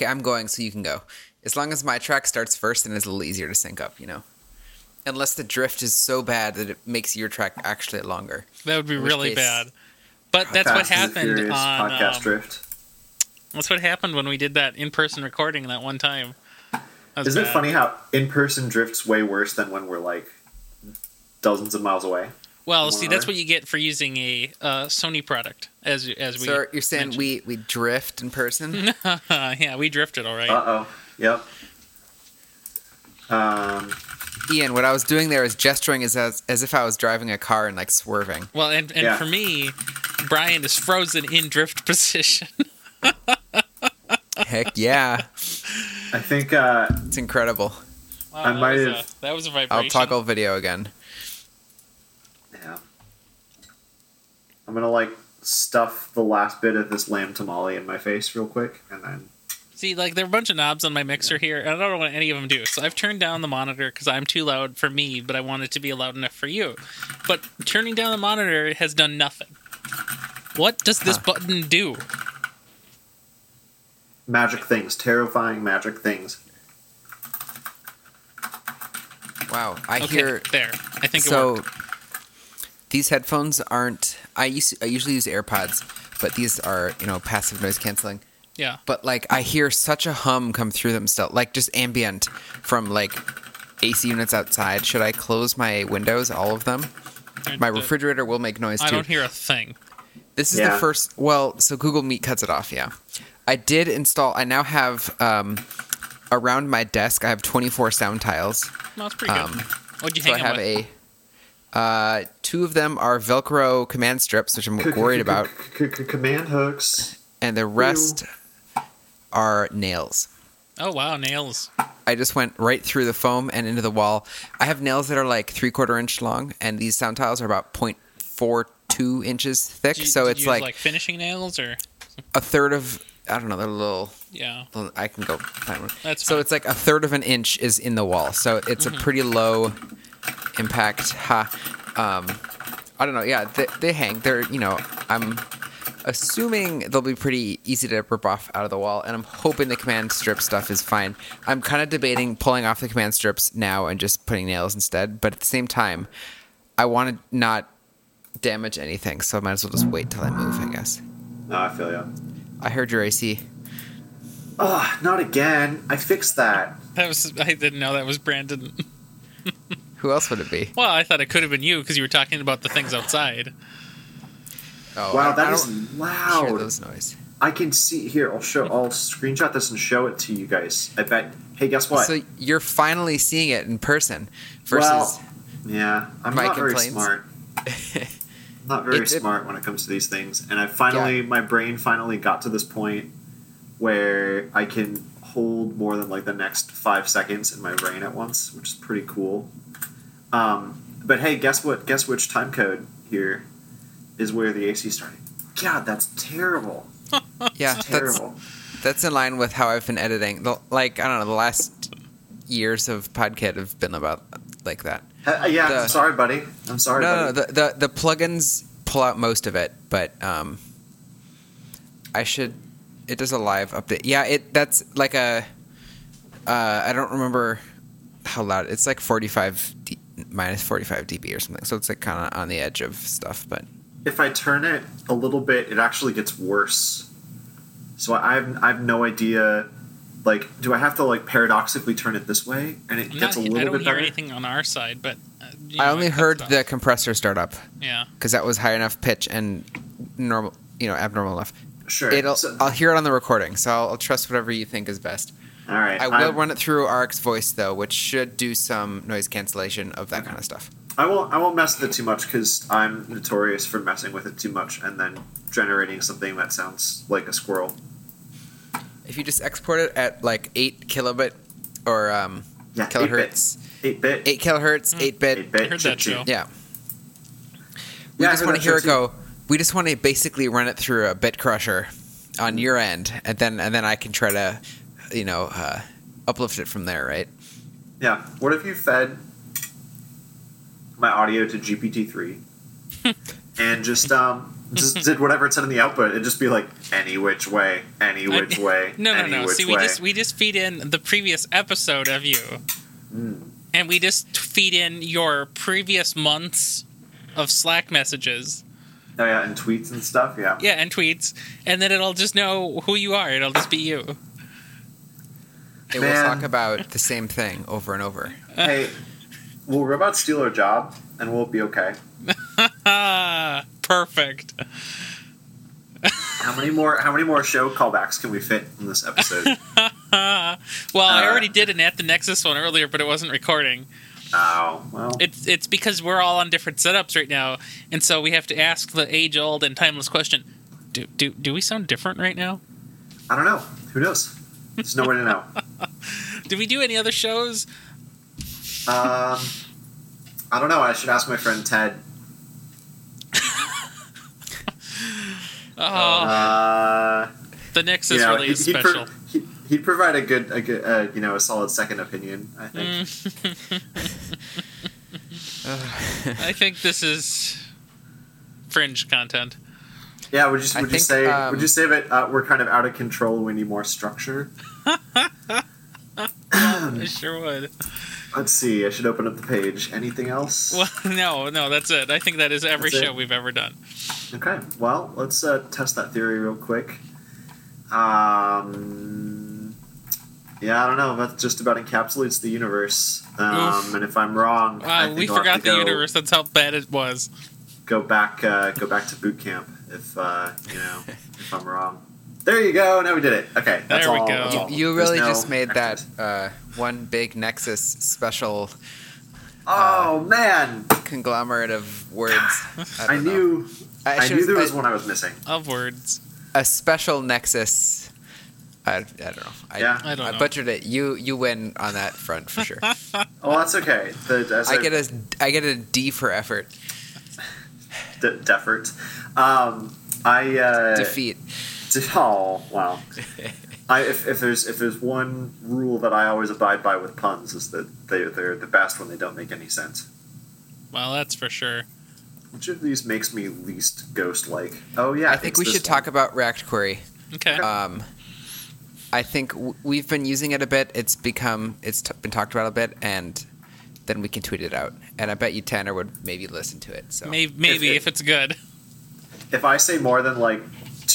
okay, I'm going, so you can go. As long as my track starts first, then it's a little easier to sync up, you know. Unless the drift is so bad that it makes your track actually longer. That would be really case- bad. But that's what Fast and happened on. podcast um, drift. that's what happened when we did that in-person recording that one time. That was Isn't it funny how in-person drifts way worse than when we're like dozens of miles away? Well, One see, that's what you get for using a uh, Sony product, as as we. So you're saying mentioned. we we drift in person? yeah, we drifted all right. Uh oh. Yep. Um. Ian, what I was doing there is gesturing as as, as if I was driving a car and like swerving. well, and and Yeah. for me, Brian is frozen in drift position. Heck yeah, I think uh, it's incredible. Wow, I might have- A, that was a vibration. I'll toggle video again. yeah. I'm gonna like stuff the last bit of this lamb tamale in my face real quick, and then See, like there are a bunch of knobs on my mixer here, and I don't know what any of them do. So I've turned down the monitor because I'm too loud for me, but I want it to be loud enough for you. But turning down the monitor has done nothing. What does this Huh. button do? magic things, terrifying magic things. Wow, I Okay, hear there. I think so. worked. These headphones aren't. I used I usually use AirPods, but these are you know passive noise canceling. Yeah. But like I hear such a hum come through them still, like just ambient from like AC units outside. Should I close my windows, all of them? My refrigerator will make noise Too. I too. don't hear a thing. This is Yeah. the first. Well, so Google Meet cuts it off. Yeah, I did install. I now have um, around my desk. I have 24 sound tiles. No, it's pretty good. Um, What'd you So I hang it have with? a. Uh, two of them are Velcro command strips, which I'm worried about, Command hooks. and the rest are nails. Oh wow, nails. I just went right through the foam and into the wall. I have nails that are like three quarter inch long, and these sound tiles are about 0.42 inches thick. You- so it's you use, like, like finishing nails or a third of. I don't know. They're little. yeah. Well, I can go find one. That's so fine. it's like a third of an inch is in the wall. So it's Mm-hmm. a pretty low impact. Ha. Um, I don't know. Yeah, they, they hang. They're you know I'm assuming they'll be pretty easy to rip off out of the wall, and I'm hoping the command strip stuff is fine. I'm kind of debating pulling off the command strips now and just putting nails instead, but at the same time, I want to not damage anything, so I might as well just wait till I move. I guess. No, I feel you. I heard your AC. Oh, not again. I fixed that. That was I didn't know that was Brandon. Who else would it be? Well, I thought it could have been you because you were talking about the things outside. Oh, Wow, I- that I is don't- hear loud. those noise. I can see here. I'll show. I'll screenshot this and show it to you guys. I bet. Hey, guess what? So you're finally seeing it in person Well, versus yeah, I'm My not very complaints. smart. not very it- smart when it comes to these things. And I finally, my brain finally got to this point where I can hold more than like the next five seconds in my brain at once, which is pretty cool. Um, but hey, guess what? Guess which time code here is where the AC starting? God, that's terrible. yeah, That's that's terrible. that's in line with how I've been editing. The, like I don't know, the last years of Podkit have been about like that. Uh, yeah, the- I'm sorry, buddy. I'm sorry, No, no, buddy. the, the the plugins pull out most of it, but um, I should. It does a live update. Yeah, it that's like a. Uh, I don't remember how loud. It's like 45 D, minus 45 dB or something. So it's like kind of on the edge of stuff, but. if I turn it a little bit, it actually gets worse. So I have I have no idea. Like, do I have to like paradoxically turn it this way, and it I'm gets not- a little bit? I don't bit hear better? anything on our side, but uh, I know, only heard the compressor start up Yeah. because that was high enough pitch and normal, you know, abnormal enough. Sure. It'll. So- I'll hear it on the recording, so I'll, I'll trust whatever you think is best. All right. I will I'm- run it through RX Voice though, which should do some noise cancellation of that kind of stuff. I won't. I won't mess with it too much because I'm notorious for messing with it too much and then generating something that sounds like a squirrel. If you just export it at like eight kilobit or um, Yeah, kilohertz, eight bit. eight kilohertz, Hmm. eight bit, Eight bit. I heard that show. yeah. We Yeah, just want to hear it go. We just want to basically run it through a bit crusher on your end, and then and then I can try to, you know, uh, uplift it from there, right? Yeah. What if you fed my audio to GPT three and just um just did whatever it said in the output, it'd just be like any which way, any I- which way, No, no, any no. which See, way. we just we just feed in the previous episode of you, Hmm. and we just feed in your previous months of Slack messages. oh yeah, and tweets and stuff. Yeah. Yeah, and tweets, and then it'll just know who you are. It'll just be you. It will talk about the same thing over and over. Hey, will robots steal our job, and we'll be okay? Perfect. How many more? How many more show callbacks can we fit in this episode? Well, I Uh. already did an at the Nexus one earlier, but it wasn't recording. oh, well. It's it's because we're all on different setups right now, and so we have to ask the age old and timeless question: Do do do we sound different right now? I don't know. Who knows? There's no way to know. Do we do any other shows? Um, I don't know. I should ask my friend Ted. Oh, Uh, the Nexus you know, really he'd, he'd, pro- special. he- he'd provide a good, a good, uh, you know, a solid second opinion. I think. Mm. I think this is fringe content. Yeah. Would you I would you think, say um, would you say that uh, we're kind of out of control? We need more structure. I sure would. Let's see. I should open up the page. Anything else? Well, no, no, that's it. I think that is every That's it? show we've ever done. Okay, well, let's uh, test that theory real quick. Um, yeah, I don't know. That just about encapsulates the universe. Um, and if I'm wrong, I Wow, think we forgot the go, universe. That's how bad it was. Go back, uh, go back to boot camp. If uh, you know, if I'm wrong. There you go. Now we did it. Okay, that's There we all. go. that's You- all. You There's really no just made that uh, one big Nexus special Oh man, conglomerate of words. I, I, knew. I, should- knew there was I- one I was missing. Of words. a special Nexus. I, I don't know. I, Yeah. I don't know. butchered it. You you win on that front for sure. Oh, that's okay. The, I get a I get a D for effort. de- defert. Um, I uh, Defeat. D- Oh wow. I, if, if there's if there's one rule that I always abide by with puns is that they they're the best when they don't make any sense. Well, that's for sure. Which of these makes me least ghost like? Oh yeah, I think we should one. talk about React Query. Okay. Um, I think w- we've been using it a bit. It's become it's t- been talked about a bit, and then we can tweet it out. And I bet you Tanner would maybe listen to it. So maybe maybe it- if it's good. If I say more than like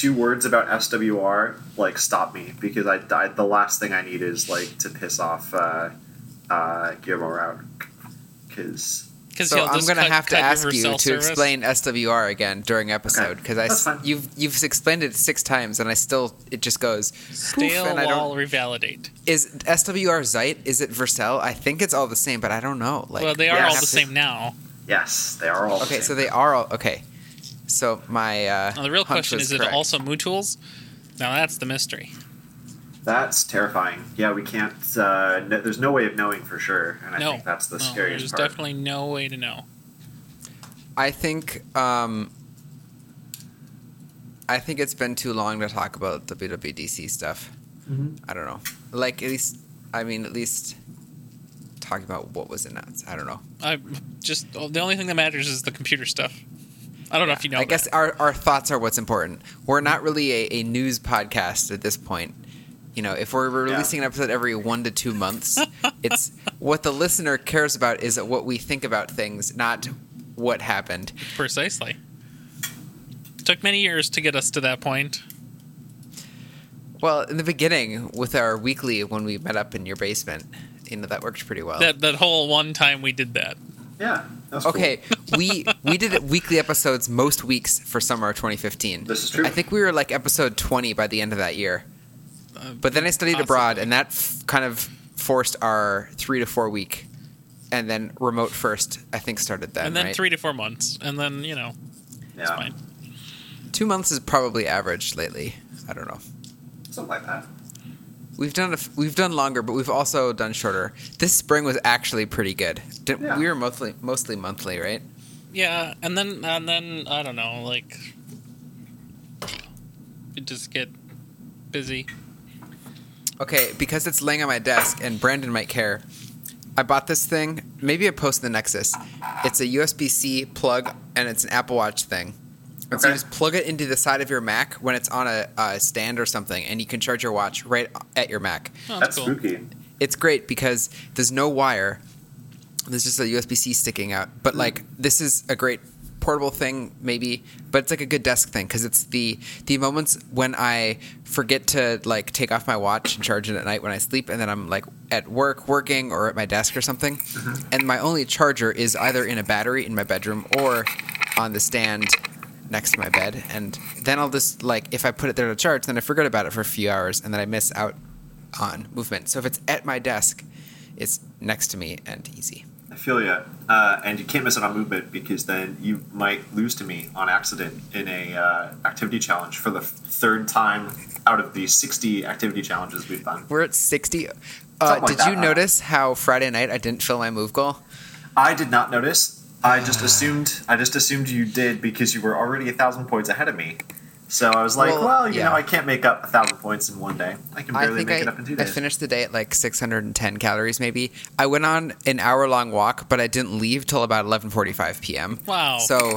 two words about SWR, like stop me because I, I the last thing I need is like to piss off uh, uh, Guillermo Rauch because Because So I'm gonna have to ask you to explain SWR again during episode because I fine. you've you've explained it six times and I still it just goes poof, Stale and I don't revalidate. is SWR Zeit is it Vercel I think it's all the same but I don't know like well, they are all the to- same now. yes, they are all the okay same. so they are all okay so my uh, Now, the real hunch question was is: Is it also MooTools? Now that's the mystery. That's terrifying. Yeah, we can't. Uh, no, there's no way of knowing for sure, and I No, think that's the no, scariest there's part. definitely no way to know. I think um, I think it's been too long to talk about WWDC stuff. Mhm. I don't know. Like at least I mean at least talking about what was announced. I don't know. I just the only thing that matters is the computer stuff. I don't know if you know. I that. guess our, our thoughts are what's important. We're not really a, a news podcast at this point. You know, if we're releasing an episode every one to two months, it's what the listener cares about is what we think about things, not what happened. precisely. Took many years to get us to that point. Well, in the beginning, with our weekly when we met up in your basement, you know that worked pretty well. That that whole one time we did that. Yeah. That's cool. Okay, we we did weekly episodes most weeks for summer of 2015. This is true. I think we were like episode 20 by the end of that year. Uh, But then I studied Possibly. abroad, and that f- kind of forced our three to four week, and then remote first. I think started then. and then right? three to four months, and then you know it's Yeah. fine. two months is probably average lately. I don't know. Something like that. We've done a f- we've done longer, but we've also done shorter. This spring was actually pretty good. Did, Yeah. We were mostly mostly monthly, right? Yeah, and then and then I don't know, like you just get busy. Okay, because it's laying on my desk and Brandon might care. I bought this thing. Maybe I post the Nexus. It's a USB C plug and it's an Apple Watch thing. And so you just plug it into the side of your Mac when it's on a, a stand or something, and you can charge your watch right at your Mac. Oh, That's cool. spooky. It's great because there's no wire. There's just a USB C sticking out. But hmm. like this is a great portable thing, maybe, but it's like a good desk thing because it's the the moments when I forget to like take off my watch and charge it at night when I sleep, and then I'm like at work working or at my desk or something, mm-hmm. and my only charger is either in a battery in my bedroom or on the stand next to my bed, and then I'll just like if I put it there to charge, then I forget about it for a few hours, and then I miss out on movement. So if it's at my desk, it's next to me and easy. I feel you, Uh, and you can't miss it on movement because then you might lose to me on accident in a uh, activity challenge for the third time out of the 60 activity challenges we've done. We're at 60. Uh, like did that, you notice how Friday night I didn't fill my move goal? I did not notice. I just assumed. I just assumed you did because you were already a thousand points ahead of me. So I was like, Well, well, you yeah. know, I can't make up a thousand points in one day. I can I barely think make I, it up in two I finished the day at like 610 calories maybe. I went on an hour long walk, but I didn't leave till about 11:45 p.m. Wow. So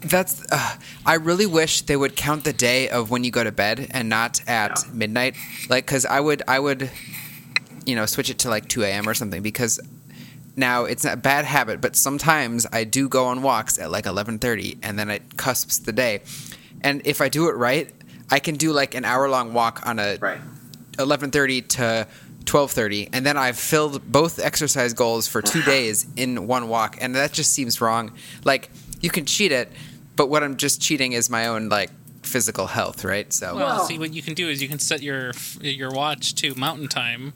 that's uh, I really wish they would count the day of when you go to bed and not at Yeah. midnight. Like cuz I would I would you know switch it to like 2 a.m. or something because now it's not a bad habit, but sometimes I do go on walks at like 11:30 and then it cusps the day. And if I do it right, I can do like an hour long walk on a right. 11:30 to 12:30 and then I've filled both exercise goals for 2 days in one walk and that just seems wrong. Like you can cheat it, but what I'm just cheating is my own like physical health, right? So Well, Well- see what you can do is you can set your your watch to Mountain Time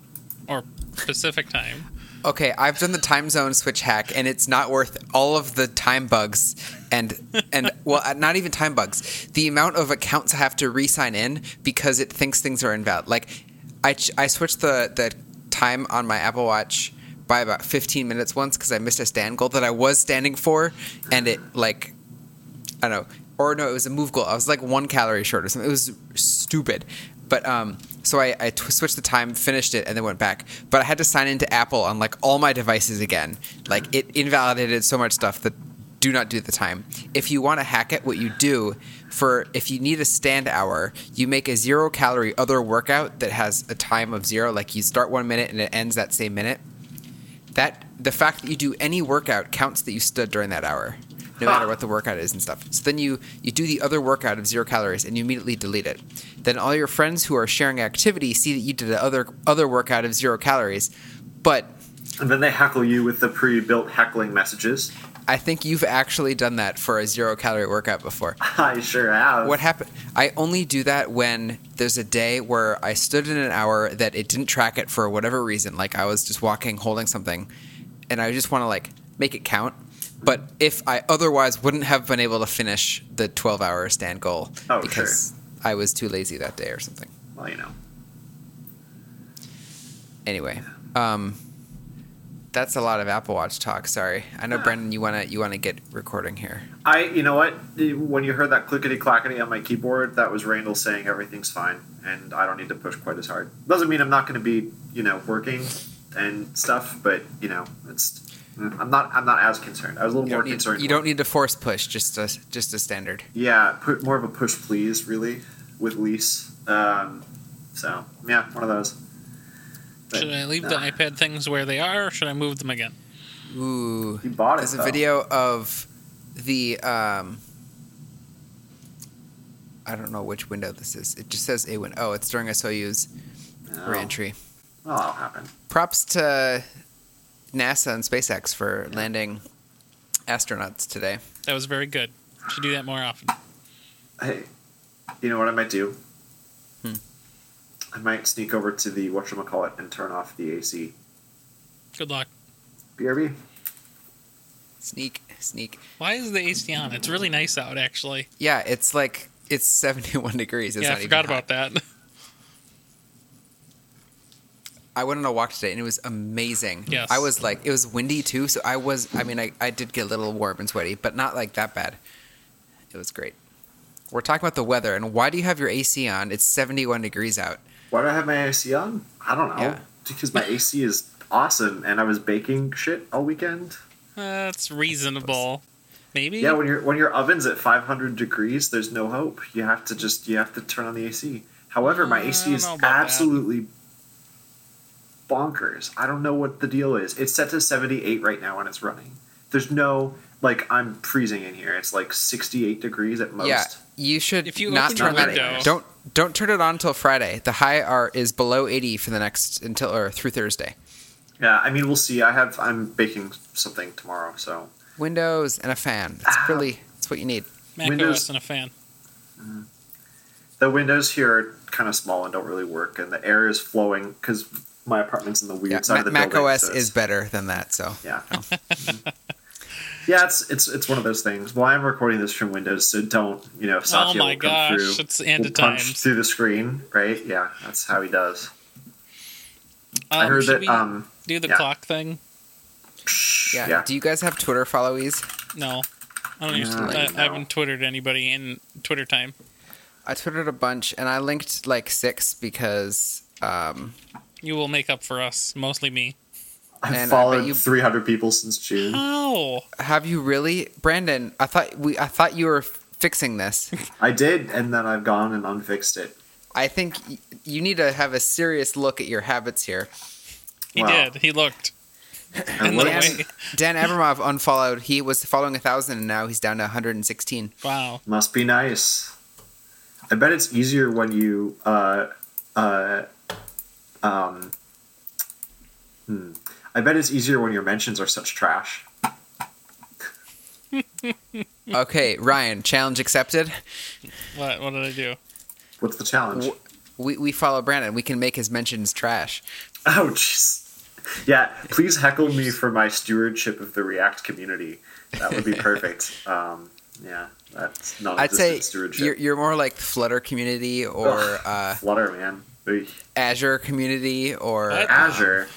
or Pacific Time. Okay, I've done the time zone switch hack, and it's not worth all of the time bugs and and well, uh, not even time bugs. The amount of accounts I have to re-sign in because it thinks things are invalid. Like, I I switched the the time on my Apple Watch by about 15 minutes once because I missed a stand goal that I was standing for, and it like I don't know. Or no, it was a move goal. I was like one calorie short or something. It was stupid. But um, so I, I switched the time, finished it, and then went back. But I had to sign into Apple on like all my devices again. Like it invalidated so much stuff that do not do the time. If you want to hack it, what you do for if you need a stand hour, you make a zero calorie other workout that has a time of zero. Like you start one minute and it ends that same minute. That the fact that you do any workout counts that you stood during that hour, no matter what the workout is and stuff. So then you you do the other workout of zero calories and you immediately delete it. Then all your friends who are sharing activity see that you did the other other workout of zero calories, but And then they heckle you with the pre-built heckling messages. I think you've actually done that for a zero calorie workout before. I sure have. What happened? I only do that when there's a day where I stood in an hour that it didn't track it for whatever reason. Like I was just walking, holding something, and I just want to like make it count. But if I otherwise wouldn't have been able to finish the 12 hour stand goal Oh, because I was too lazy that day or something. Well, you know. Anyway, um, that's a lot of Apple Watch talk. Sorry, I know Ah. Brendan, you wanna you wanna get recording here. I, you know what? When you heard that clickety clackety on my keyboard, that was Randall saying everything's fine, and I don't need to push quite as hard. Doesn't mean I'm not going to be, you know, working and stuff, but you know, it's. I'm not. I'm not as concerned. I was a little You more need, concerned. you don't need to force push, just a just a standard. Yeah, put more of a push, please. Really, with lease. Um, so yeah, one of those. But, Should I leave the uh, iPad things where they are, or should I move them again? Ooh. You bought it. There's a video of the um I don't know which window this is. It just says a window. Oh, it's during a Soyuz Oh, reentry. Well, that'll happen. Props to NASA and SpaceX for landing astronauts today. That was very good. Should do that more often. Hey, you know what I might do? Hmm. I might sneak over to the whatchamacallit and turn off the AC. Good luck. BRB? Sneak, sneak. Why is the AC on? It's really nice out, actually. Yeah, it's like it's 71 degrees. It's yeah, not I forgot even about that. I went on a walk today and it was amazing. Yes. I was like, it was windy too, so I was, I mean, I, I did get a little warm and sweaty, but not like that bad. It was great. We're talking about the weather, and why do you have your AC on? It's 71 degrees out. Why do I have my AC on? I don't know. Yeah. Because my AC is awesome and I was baking shit all weekend. That's reasonable. maybe. Yeah, when your when your oven's at 500 degrees, there's no hope. You have to just you have to turn on the AC. However, my Uh, AC is absolutely that. Absolutely bonkers. I don't know what the deal is. It's set to 78 right now and it's running. There's no like I'm freezing in here. It's like 68 degrees at most. Yeah, you should If you not turn your that. window- Don't don't turn it on until Friday. The high are is below 80 for the next until or through Thursday. Yeah, I mean we'll see. I have I'm baking something tomorrow, so Windows and a fan. That's Ah. really that's what you need. Mac Windows- OS and a fan. the windows here are kind of small and don't really work, and the air is flowing because my apartment's in the weird Yeah, side Ma- of the Mac building. OS so is better than that. So Yeah. yeah, it's it's it's one of those things. Well, I'm recording this from Windows, so don't you know? Satya Oh my will come gosh, through, it's the end will of punch times. through the screen, right? Yeah, that's how he does. Um, I heard that. we Um, do the yeah. clock thing? yeah. yeah. Do you guys have Twitter followies? No. I don't use Uh, I, no. I haven't twittered anybody in Twitter time. I twittered a bunch and I linked like six because um, You will make up for us, mostly me. I've and followed you- 300 people since June. How? have you really, Brandon? I thought we I thought you were fixing this. I did, and then I've gone and unfixed it. I think y- you need to have a serious look at your habits here. He Wow. did. He looked. And In what the Dan, is- Dan Abramov unfollowed. He was following a thousand, and now he's down to 116. Wow. must be nice. I bet it's easier when you uh uh um hmm. I bet it's easier when your mentions are such trash. Okay, Ryan, challenge accepted. What? What did I do? What's the challenge? We we follow Brandon. We can make his mentions trash. Oh, jeez. Yeah, please heckle me for my stewardship of the React community. That would be perfect. um, yeah, that's not I'd say stewardship. you're, you're more like Flutter community or Ugh. uh, Flutter, man. Oy. Azure community or What? uh, Azure.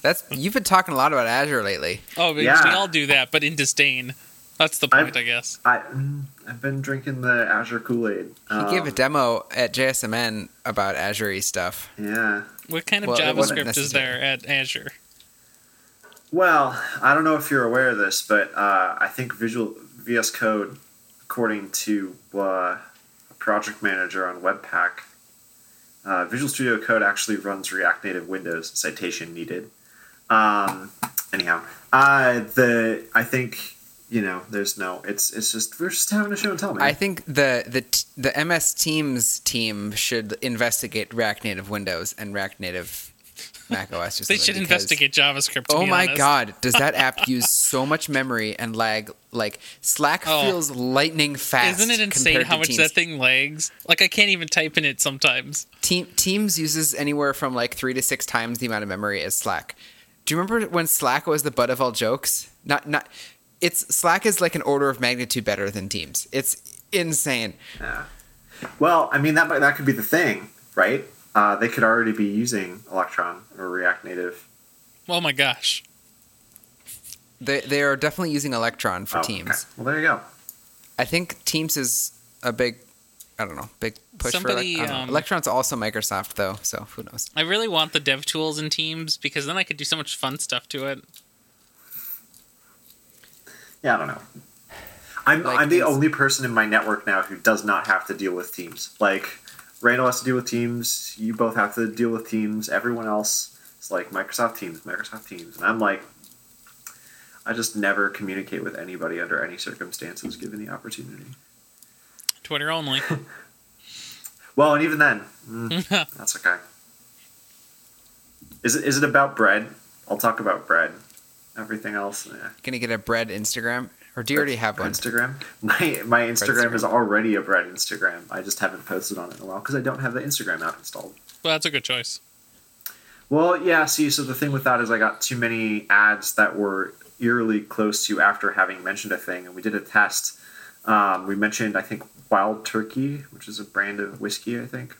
That's you've been talking a lot about Azure lately. Oh, because Yeah. we all do that, but in disdain. That's the I've- point, I guess. I mm, I've been drinking the Azure Kool Aid. He gave a demo at JSMN about Azure stuff. Yeah. What kind of Well, JavaScript is there at Azure? Well, I don't know if you're aware of this, but uh, I think Visual VS Code, according to uh, a project manager on Webpack, uh, Visual Studio Code actually runs React Native Windows. Citation needed. Um, anyhow, uh, the I think you know there's no. It's it's just we're just having a show and tell. I think the the the MS Teams team should investigate React Native Windows and React Native Mac OS. Or They should because- investigate JavaScript. To Oh be my honest. god, does that app use so much memory and lag? Like Slack Oh. feels lightning fast. Isn't it insane how much Teams. that thing lags? Like I can't even type in it sometimes. Team, Teams uses anywhere from like three to six times the amount of memory as Slack. Do you remember when Slack was the butt of all jokes? Not not. It's Slack is like an order of magnitude better than Teams. It's insane. Yeah. Well, I mean that that could be the thing, right? Uh, they could already be using Electron or React Native. Oh my gosh. They they are definitely using Electron for Oh, Teams. okay. Well, there you go. I think Teams is a big, I don't know, big push Somebody, for Elec- I um, Electron's also Microsoft though, so who knows? I really want the dev tools in Teams because then I could do so much fun stuff to it. Yeah, I don't know. I'm Like I'm the only person in my network now who does not have to deal with Teams. Like Randall has to deal with Teams. You both have to deal with Teams. Everyone else is like Microsoft Teams, Microsoft Teams, and I'm like, I just never communicate with anybody under any circumstances given the opportunity. Twitter only. Well, and even then, mm, that's okay. Is it is it about bread? I'll talk about bread. Everything else, yeah. Gonna get a bread Instagram, or do you already have one? Instagram. My my Instagram Instagram. is already a bread Instagram. I just haven't posted on it in a while because I don't have the Instagram app installed. well, that's a good choice. Well, yeah. See, so the thing with that is I got too many ads that were eerily close to after having mentioned a thing, and we did a test. Um, we mentioned I think Wild Turkey, which is a brand of whiskey, I think,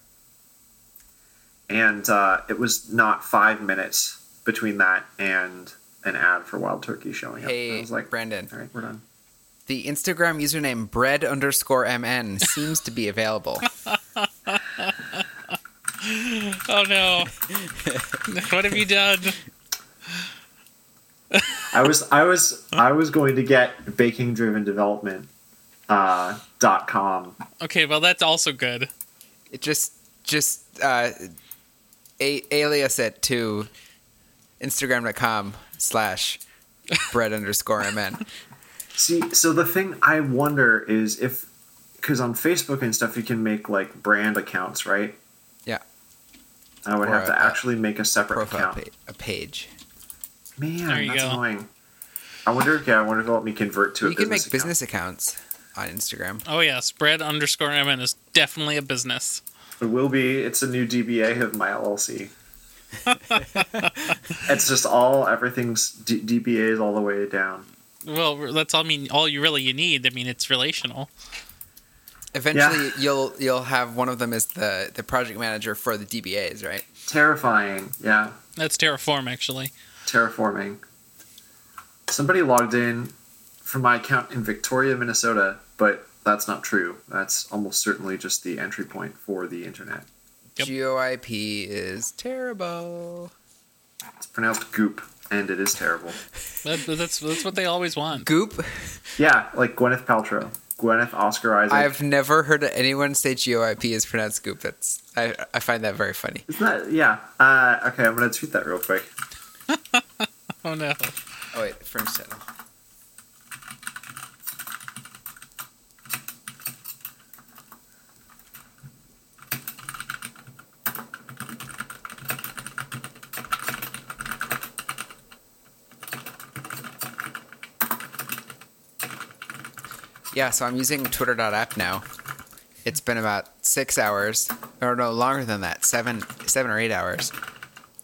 and uh, it was not five minutes between that and an ad for Wild Turkey showing up. I Hey, was like, Brandon, all right, we're done. the Instagram username bread underscore mn seems to be available. Oh no. what have you done? I was I was I was going to get baking driven development uh, dot com. Okay, well that's also good. It just just uh, a- alias it to Instagram.com slash bread underscore mn. See, so the thing I wonder is if because on Facebook and stuff you can make like brand accounts, right? Yeah. I would Or have to actually make a separate Profile account. pa- a page. Man, There you that's go. annoying. I wonder. Yeah, I wonder if they'll let me convert to a You can make account. business accounts on Instagram. Oh yeah, spread underscore MN is definitely a business. It will be. It's a new DBA of my LLC. It's just all everything's D- DBAs all the way down. Well, that's all I mean. All you really you need. I mean, it's relational. Eventually, Yeah. you'll you'll have one of them as the the project manager for the DBAs, right? Terrifying. Yeah, That's Terraform actually. terraforming. Somebody logged in from my account in Victoria, Minnesota, but that's not true. That's almost certainly just the entry point for the internet. Yep. GeoIP is terrible. It's pronounced goop, and it is terrible. That, that's that's what they always want. Goop. Yeah, like Gwyneth Paltrow, Gwyneth Oscar Isaac. I've never heard anyone say GeoIP is pronounced goop. That's I I find that very funny. Isn't that yeah? Uh, okay, I'm gonna tweet that real quick. Oh no. Oh wait, French title. Yeah, so I'm using Twitter.app now. It's been about six hours, or no, longer than that, seven, seven or eight hours.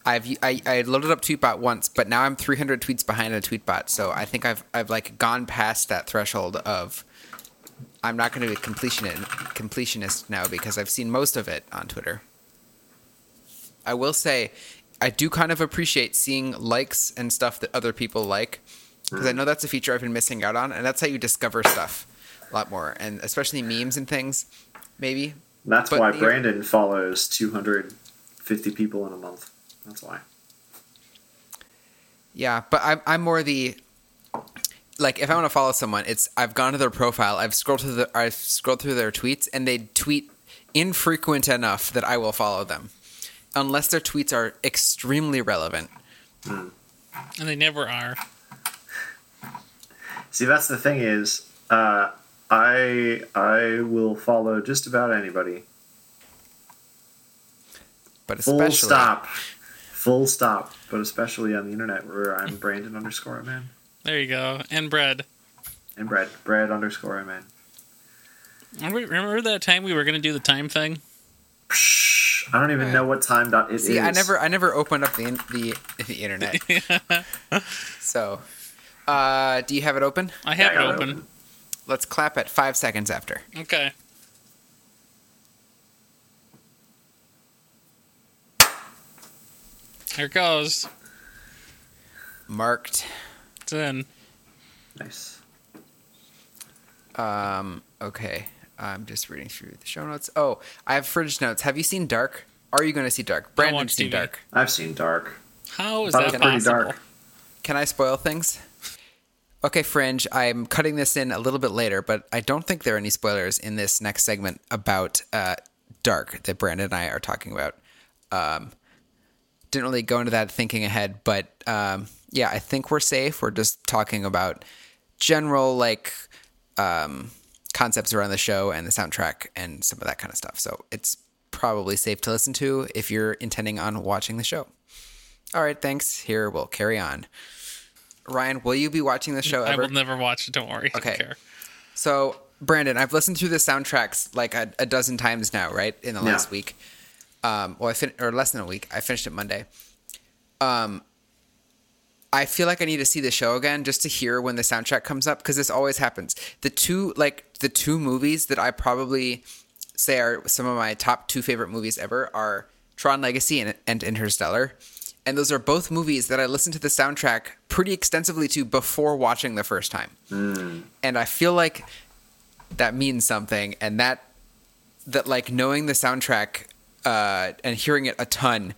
I've I, I loaded up Tweetbot once, but now I'm 300 tweets behind on Tweetbot, so I think I've I've like gone past that threshold of I'm not going to be a completionist completionist now because I've seen most of it on Twitter. I will say, I do kind of appreciate seeing likes and stuff that other people like because I mm-hmm. know that's a feature I've been missing out on, and that's how you discover stuff a lot more, and especially memes and things. Maybe That's But why you- Brandon follows 250 people in a month. That's why. Yeah, but I'm I'm more the like if I want to follow someone, it's I've gone to their profile, I've scrolled through the I've scrolled through their tweets, and they tweet infrequent enough that I will follow them, unless their tweets are extremely relevant. And they never are. See, that's the thing is, uh, I I will follow just about anybody. But especially Full stop. Full stop. But especially on the internet where I'm Brandon underscore man There you go. And bread. and bread, bread underscore man. Remember, remember that time we were gonna do the time thing? I don't even Yeah. know what time dot it is. see, I never I never opened up the in, the the internet. so, uh, do you have it open? I have Yeah, I it it open. open. Let's clap at five seconds after. Okay. Here it goes. Marked. It's in. Nice. Um, okay. I'm just reading through the show notes. Oh, I have fridge notes. Have you seen Dark? Are you going to see Dark? Brandon's watch seen TV. Dark. I've seen Dark. How is Thought that it was pretty possible? dark. Can I spoil things? Okay, Fringe, I'm cutting this in a little bit later, but I don't think there are any spoilers in this next segment about uh, Dark that Brandon and I are talking about. Um, didn't really go into that thinking ahead, but um, yeah, I think we're safe. We're just talking about general like um, concepts around the show and the soundtrack and some of that kind of stuff. So it's probably safe to listen to if you're intending on watching the show. All right, thanks. Here we'll carry on. Ryan, will you be watching the show I ever? will never watch it. Don't worry. Okay. I don't care. So, Brandon, I've listened through the soundtracks like a, a dozen times now, right? In the Yeah. last week. Um, well, I fin- or less than a week. I finished it Monday. Um, I feel like I need to see the show again just to hear when the soundtrack comes up because this always happens. The two like the two movies that I probably say are some of my top two favorite movies ever are Tron Legacy and, and Interstellar. And those are both movies that I listened to the soundtrack pretty extensively to before watching the first time. And I feel like that means something and that that like knowing the soundtrack uh, and hearing it a ton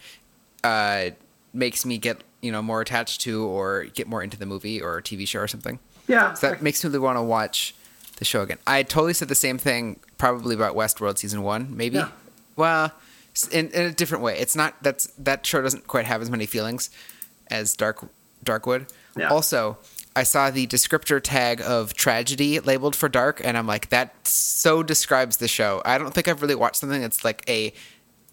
uh, makes me get you know more attached to or get more into the movie or TV show or something. Yeah, So that makes me really want to watch the show again. I totally said the same thing probably about Westworld season one, maybe. Yeah. Well, in, in a different way. It's not that's that show doesn't quite have as many feelings as Dark Darkwood. Yeah. Also, I saw the descriptor tag of tragedy labeled for Dark, and I'm like, that so describes the show. I don't think I've really watched something that's like a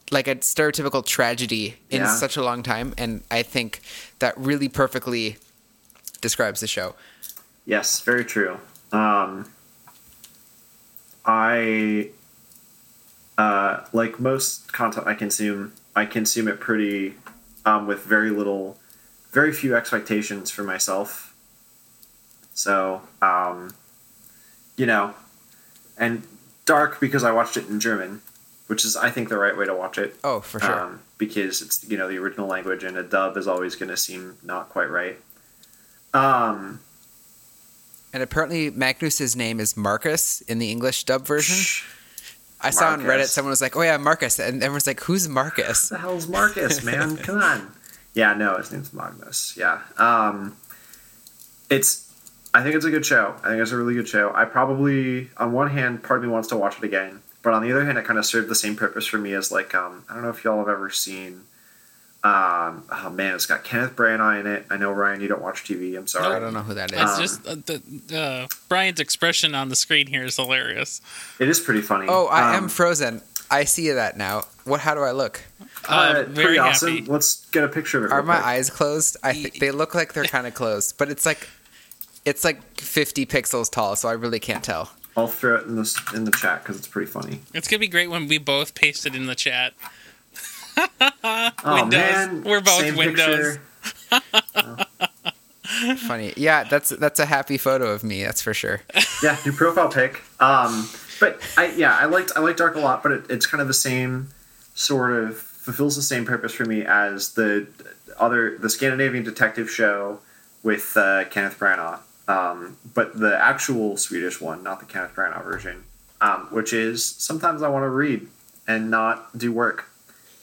like a stereotypical tragedy in Yeah. such a long time, and I think that really perfectly describes the show. Yes, very true. Um, I uh, like most content I consume. I consume it pretty um, with very little, very few expectations for myself. So, um, you know, and dark because I watched it in German, which is I think the right way to watch it. Oh, for sure. Um, because it's you know the original language and a dub is always going to seem not quite right. Um, And apparently Magnus's name is Marcus in the English dub version. I saw on Reddit someone was like, "Oh yeah, Marcus," and everyone's like, "Who's Marcus?" the hell's Marcus, man? Come on. Yeah, no, his name's Magnus. Yeah. Um, it's. I think it's a good show. I think it's a really good show. I probably, on one hand, part of me wants to watch it again, but on the other hand, it kind of served the same purpose for me as like um, I don't know if y'all have ever seen. Um, oh man, it's got Kenneth Branagh in it. I know Ryan, you don't watch TV. I'm sorry. I don't know who that is. It's Um, just uh, the uh, Brian's expression on the screen here is hilarious. It is pretty funny. oh, I am Um, frozen. I see that now. What? How do I look? uh, Uh, pretty very awesome. happy. Let's get a picture of it. Are my quick. eyes closed? I think they look like they're kind of closed, but it's like it's like 50 pixels tall, so I really can't tell. I'll throw it in the in the chat because it's pretty funny. It's gonna be great when we both paste it in the chat. Oh Windows. man, We're both same Windows. picture. Funny. Yeah, that's that's a happy photo of me. That's for sure. yeah, new profile pic. Um, but I yeah, I liked I liked Dark a lot, but it, it's kind of the same sort of fulfills the same purpose for me as the other the Scandinavian detective show with uh, Kenneth Branagh. Um, but the actual Swedish one, not the Kenneth Branagh version, um, which is sometimes I want to read and not do work,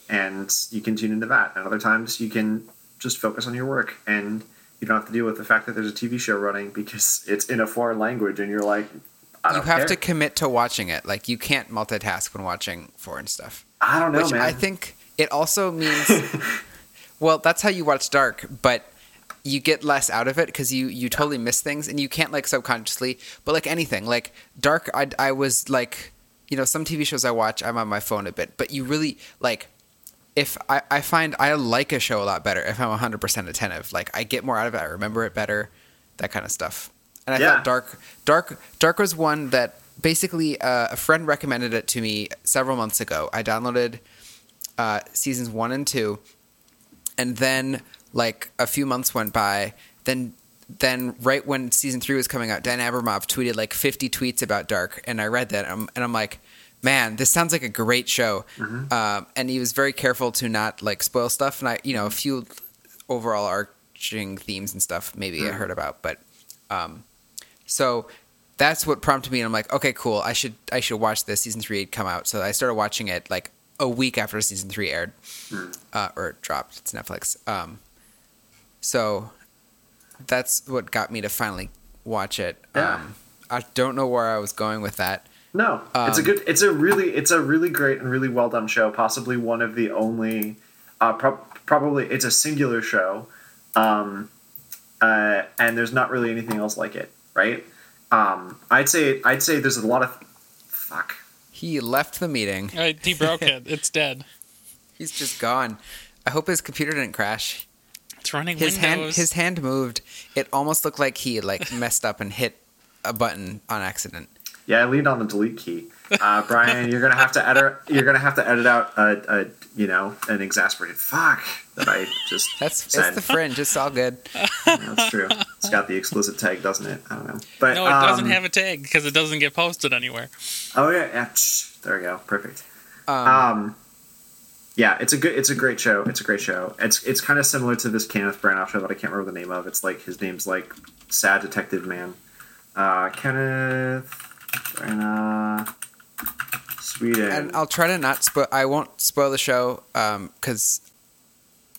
and you can tune into that. And other times you can just focus on your work and you don't have to deal with the fact that there's a TV show running because it's in a foreign language and you're like, I You have care. to commit to watching it. Like you can't multitask when watching foreign stuff. I don't know, Which man. I think it also means well, that's how you watch Dark, but you get less out of it because you you totally miss things and you can't like subconsciously. But like anything, like Dark, I I was like, you know, some TV shows I watch, I'm on my phone a bit, but you really like. If I, I find I like a show a lot better if I'm 100% attentive. Like I get more out of it, I remember it better, that kind of stuff. And I Yeah. thought Dark, Dark, Dark was one that basically uh, a friend recommended it to me several months ago. I downloaded uh, seasons one and two, and then like a few months went by. Then, then right when season three was coming out, Dan Abramov tweeted like 50 tweets about Dark, and I read that, and I'm, and I'm like, man, this sounds like a great show. Um, and he was very careful to not like spoil stuff, and I, you know, a few overall arching themes and stuff maybe I heard about, but um, so that's what prompted me. And I'm like, okay, cool. I should I should watch this. Season three had come out, so I started watching it like a week after season three aired, uh, or it dropped. It's Netflix. Um, so that's what got me to finally watch it. Yeah. Um, I don't know where I was going with that. No, it's a Um, good. It's a really, it's a really great and really well done show. Possibly one of the only, uh, pro- probably it's a singular show, um, uh, and there's not really anything else like it, right? Um, I'd say, I'd say there's a lot of, fuck. He left the meeting. Uh, he broke it. It's dead. He's just gone. I hope his computer didn't crash. It's running His hand Windows. his hand moved. It almost looked like he like messed up and hit a button on accident. Yeah, I leaned on the delete key. Uh, Brian, you're gonna have to edit. You're gonna have to edit out a, a you know, an exasperated fuck that I just That's said. it's the fringe. It's all good. That's true. It's got the explicit tag, doesn't it? I don't know. But no, it doesn't um, have a tag because it doesn't get posted anywhere. Oh yeah, yeah. There we go. Perfect. Um, Um, yeah, it's a good, it's a great show. It's a great show. It's it's kind of similar to this Kenneth Branagh show that I can't remember the name of. It's like his name's like Sad Detective Man. Uh, Kenneth Branagh, uh, Sweden. and I'll try to not spoil. I won't spoil the show um, because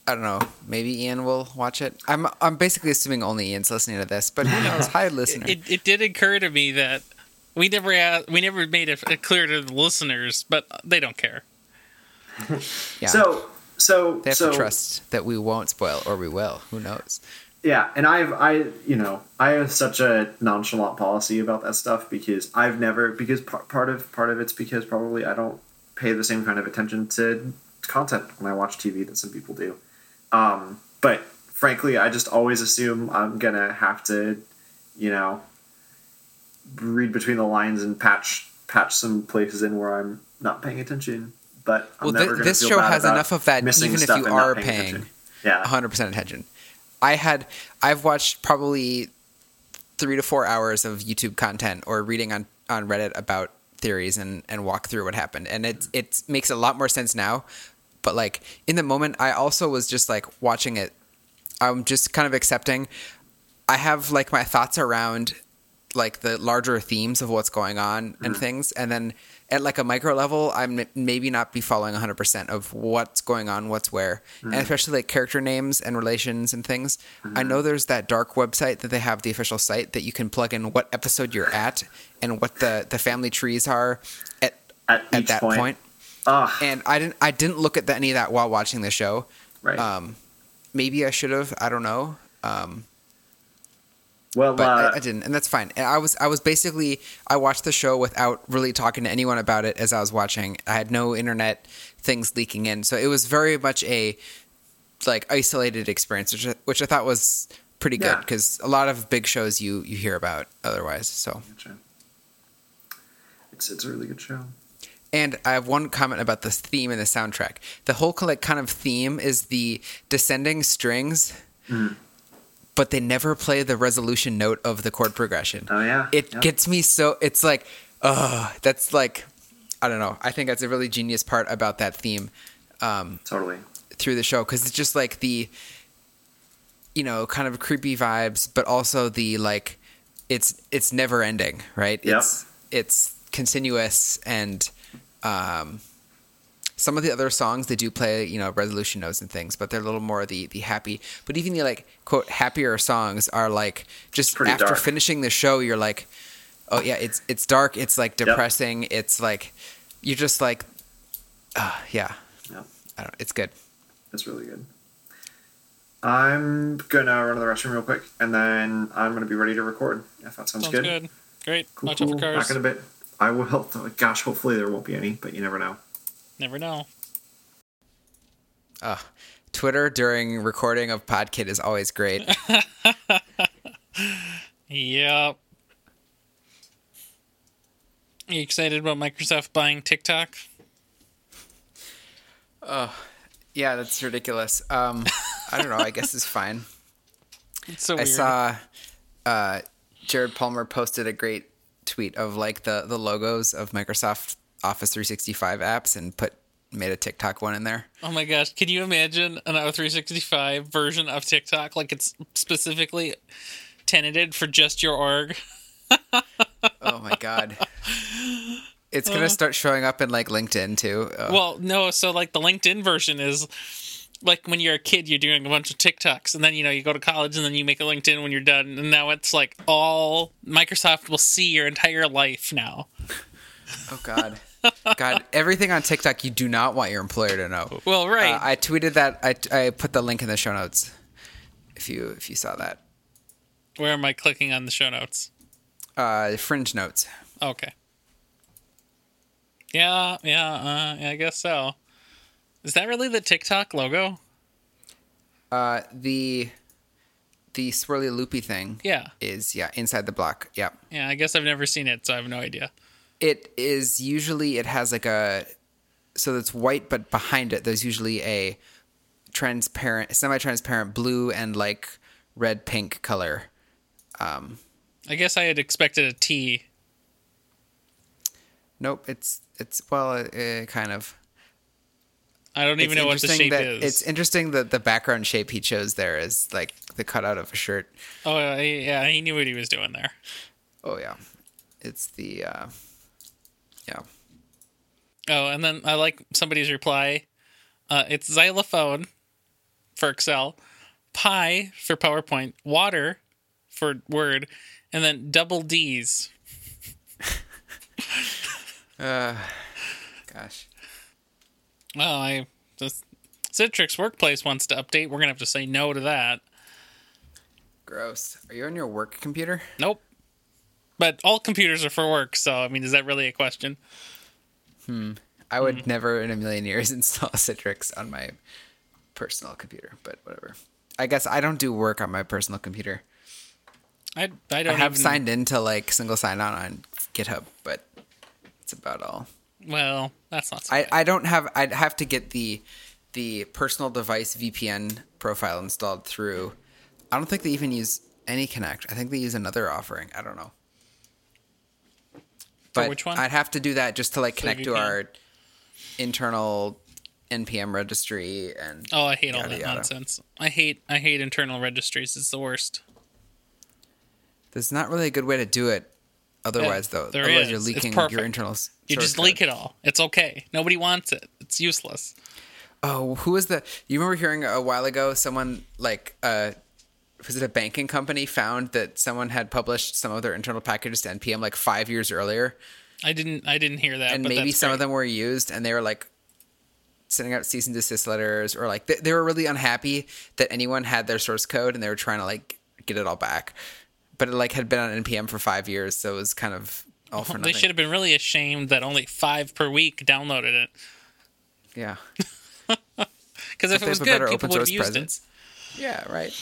I don't know. Maybe Ian will watch it. I'm I'm basically assuming only Ian's listening to this, but who knows? Hi, listener. It, it did occur to me that we never had, we never made it clear to the listeners, but they don't care. yeah. So so they have so, to trust that we won't spoil, or we will. Who knows? Yeah, and I've I you know I have such a nonchalant policy about that stuff because I've never because part part of part of it's because probably I don't pay the same kind of attention to content when I watch TV that some people do. Um, but frankly, I just always assume I'm gonna have to, you know, read between the lines and patch patch some places in where I'm not paying attention. But I'm Well, gonna this show has enough of that, even if you are paying paying. Yeah, 100% attention. I had I've watched probably 3 to 4 hours of YouTube content or reading on on Reddit about theories and and walk through what happened. And it it makes a lot more sense now. But like in the moment I also was just like watching it. I'm just kind of accepting. I have like my thoughts around like the larger themes of what's going on and mm. things. And then at like a micro level i'm maybe not be following 100% of what's going on what's where. And especially like character names and relations and things i know there's that dark website that they have the official site that you can plug in what episode you're at and what the the family trees are at at, at that point. point. Ugh, and i didn't i didn't look at any of that while watching the show. Right. um maybe i should have i don't know. Um well, but uh, I, I didn't, and that's fine. And I was I was basically I watched the show without really talking to anyone about it as I was watching. I had no internet things leaking in, so it was very much a like isolated experience, which I, which I thought was pretty good Yeah. because a lot of big shows you you hear about otherwise. So, It's it's a really good show. and I have one comment about the theme and the soundtrack. The whole like kind of theme is the descending strings. But they never play the resolution note of the chord progression. Oh yeah, it gets me so it's like uh that's like i don't know i think that's a really genius part about that theme um totally. through the show because it's just like the you know kind of creepy vibes but also the like it's it's never ending right Yep. it's it's continuous and um some of the other songs they do play you know resolution notes and things but they're a little more the the happy but even the like quote happier songs are like just pretty after dark. finishing the show you're like oh yeah it's it's dark it's like Yep. depressing it's like you're just like uh, yeah Yep. I don't, it's good It's really good. I'm gonna run to the restroom real quick, and then I'm gonna be ready to record. If that sounds, Sounds good. Great. Cool, Watch cool. out for cars. Back in a bit. I will help. Gosh, hopefully there won't be any, but you never know. Never know. uh, twitter during recording of podkit is always great Yep. Are you excited about Microsoft buying TikTok? yeah that's ridiculous um i don't know i guess it's fine It's so I weird. saw uh, Jared Palmer posted a great tweet of like the the logos of Microsoft Office 365 apps and put made a TikTok one in there. Oh my gosh, can you imagine an O365 version of TikTok? Like it's specifically tenanted for just your org. Oh my god. It's gonna start showing up in like LinkedIn too. Oh, Well, no, so like the LinkedIn version is like when you're a kid, you're doing a bunch of TikToks, and then you know you go to college, and then you make a LinkedIn when you're done, and now it's like all Microsoft will see your entire life now. oh god. God, everything on TikTok you do not want your employer to know. Well, right. Uh, I tweeted that. I, I put the link in the show notes. If you if you saw that, Where am I clicking on the show notes? uh, fringe notes. Okay. Yeah, yeah, uh, yeah, I guess so. Is that really the TikTok logo? Uh, the the swirly loopy thing Yeah, is yeah inside the block. Yeah. yeah. I guess I've never seen it, so I have no idea. It is usually it has like a so it's white, but behind it there's usually a transparent, semi-transparent blue and like red pink color. Um, I guess I had expected a T. nope, it's it's well, uh, kind of. I don't even It's know what the shape that is. it's interesting that the background shape he chose there is like the cutout of a shirt. oh, yeah, he knew what he was doing there. Oh yeah, it's the uh, yeah. Oh, and then I like somebody's reply. Uh, it's xylophone, for Excel, Pi for PowerPoint, Water for Word, and then double D's. Gosh. Well, I this Citrix Workplace wants to update. We're gonna have to say no to that. Gross. Are you on your work computer? Nope. But all computers are for work, so I mean, is that really a question? Hmm. I would never in a million years install Citrix on my personal computer, but whatever. I guess I don't do work on my personal computer. I I I don't have even, signed into like single sign on on GitHub, but it's about all. Well, that's not. So I, bad. I don't have I'd have to get the the personal device VPN profile installed through I don't think they even use AnyConnect. I think they use another offering. I don't know. But which one? I'd have to do that just to like For connect to VPN? our internal NPM registry and oh, I hate all that yada. nonsense. I hate I hate internal registries. It's the worst. there's not really a good way to do it otherwise though. there otherwise is. you're leaking your internals. You just leak it all. It's okay. Nobody wants it. It's useless. Oh, who was the? You remember hearing a while ago someone like uh, was it a banking company found that someone had published some of their internal packages to npm like five years earlier, I didn't I didn't hear that. and maybe some of them were used, and they were like sending out cease and desist letters, or like they, they were really unhappy that anyone had their source code, and they were trying to like get it all back, but it like had been on npm for five years, so it was kind of all for They nothing. should have been really ashamed that only five per week downloaded it. Yeah, Because if they it was good, people would have used presence. yeah, right.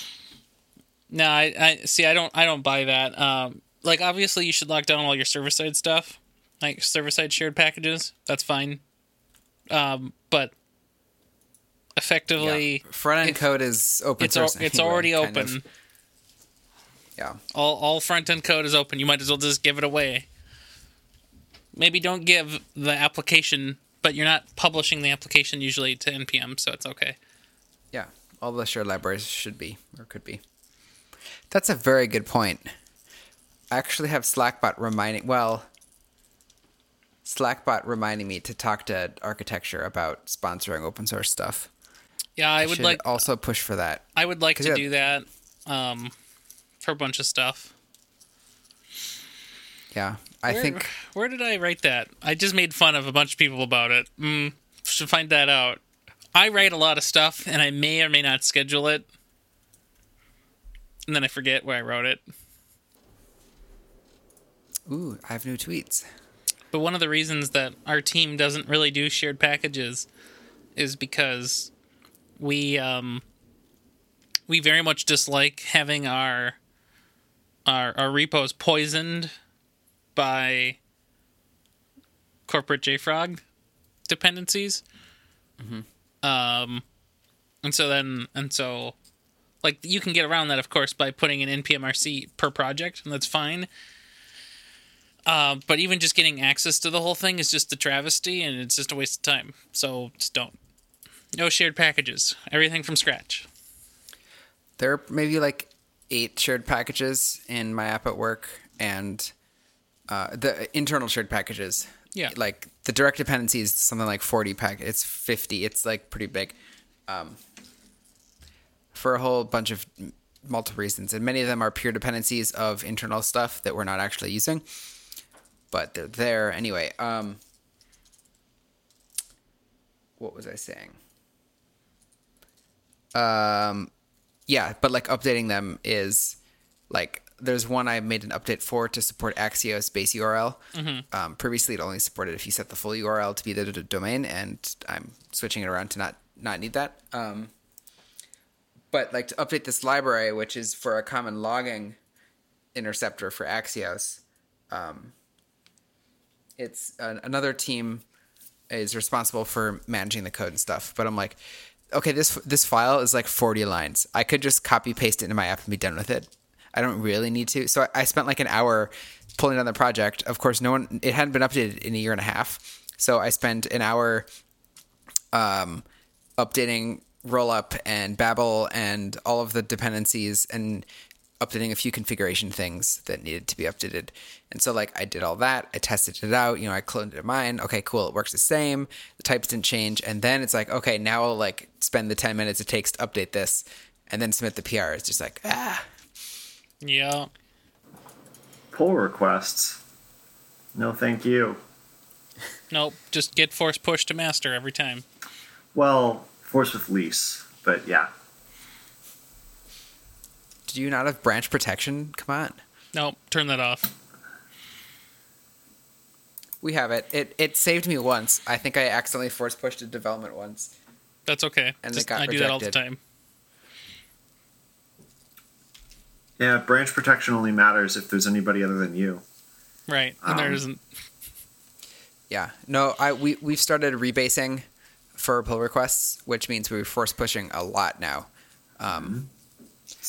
No, I, I see. I don't. I don't buy that. Um, like obviously, you should lock down all your server side stuff, like server side shared packages. That's fine. Um, but effectively, Front end code is open it's al- it's anyway, already open. of. Yeah. All all front end code is open. You might as well just give it away. Maybe don't give the application, but you're not publishing the application usually to npm, so it's okay. Yeah, all the shared libraries should be or could be. That's a very good point. I actually have Slackbot reminding well Slackbot reminding me to talk to architecture about sponsoring open source stuff. Yeah, I would like also push for that. I would like to yeah. do that um, for a bunch of stuff. Yeah. I Where, think where did I write that? I just made fun of a bunch of people about it. Mm, should find that out. I write a lot of stuff, and I may or may not schedule it, and then I forget where I wrote it. ooh, I have new tweets. But one of the reasons that our team doesn't really do shared packages is because we um, we very much dislike having our our our repos poisoned by corporate JFrog dependencies. Um, and so then and so like you can get around that of course by putting an npmrc per project and that's fine uh, but even just getting access to the whole thing is just a travesty and it's just a waste of time. So just don't. No shared packages. Everything from scratch. There are maybe like eight shared packages in my app at work, and uh, the internal shared packages. Yeah. Like the direct dependency is something like forty pack. It's fifty. It's like pretty big, um, for a whole bunch of multiple reasons, and many of them are pure dependencies of internal stuff that we're not actually using, but they're there anyway. Um, what was I saying? Um, yeah, but like updating them is like there's one I made an update for to support Axios base URL. Um, previously, it only supported if you set the full URL to be the d- domain, and I'm switching it around to not not need that. Um, but like to update this library, which is for a common logging interceptor for Axios, um, it's an, another team is responsible for managing the code and stuff. But I'm like, okay, this this file is like 40 lines. I could just copy paste it into my app and be done with it. I don't really need to. So I, I spent like an hour pulling down the project. Of course, no one it hadn't been updated in a year and a half. So I spent an hour um, updating rollup and Babel and all of the dependencies and updating a few configuration things that needed to be updated. And so like I did all that. I tested it out. You know, I cloned it in mine. Okay, cool. It works the same. The types didn't change. And then it's like, okay, now I'll like spend the 10 minutes it takes to update this and then submit the PR. It's just like, ah. Yeah. Pull requests. No, thank you. Nope. Just get force push to master every time. Well, force with lease, but yeah. Do you not have branch protection? Come on. Nope. Turn that off. We have it. It it saved me once. I think I accidentally force pushed a development once. That's okay. And it Just- got I do that all the time. Yeah, branch protection only matters if there's anybody other than you. Right. And there Um, isn't. Yeah. No, I we we've started rebasing for pull requests, which means we're force pushing a lot now. Um,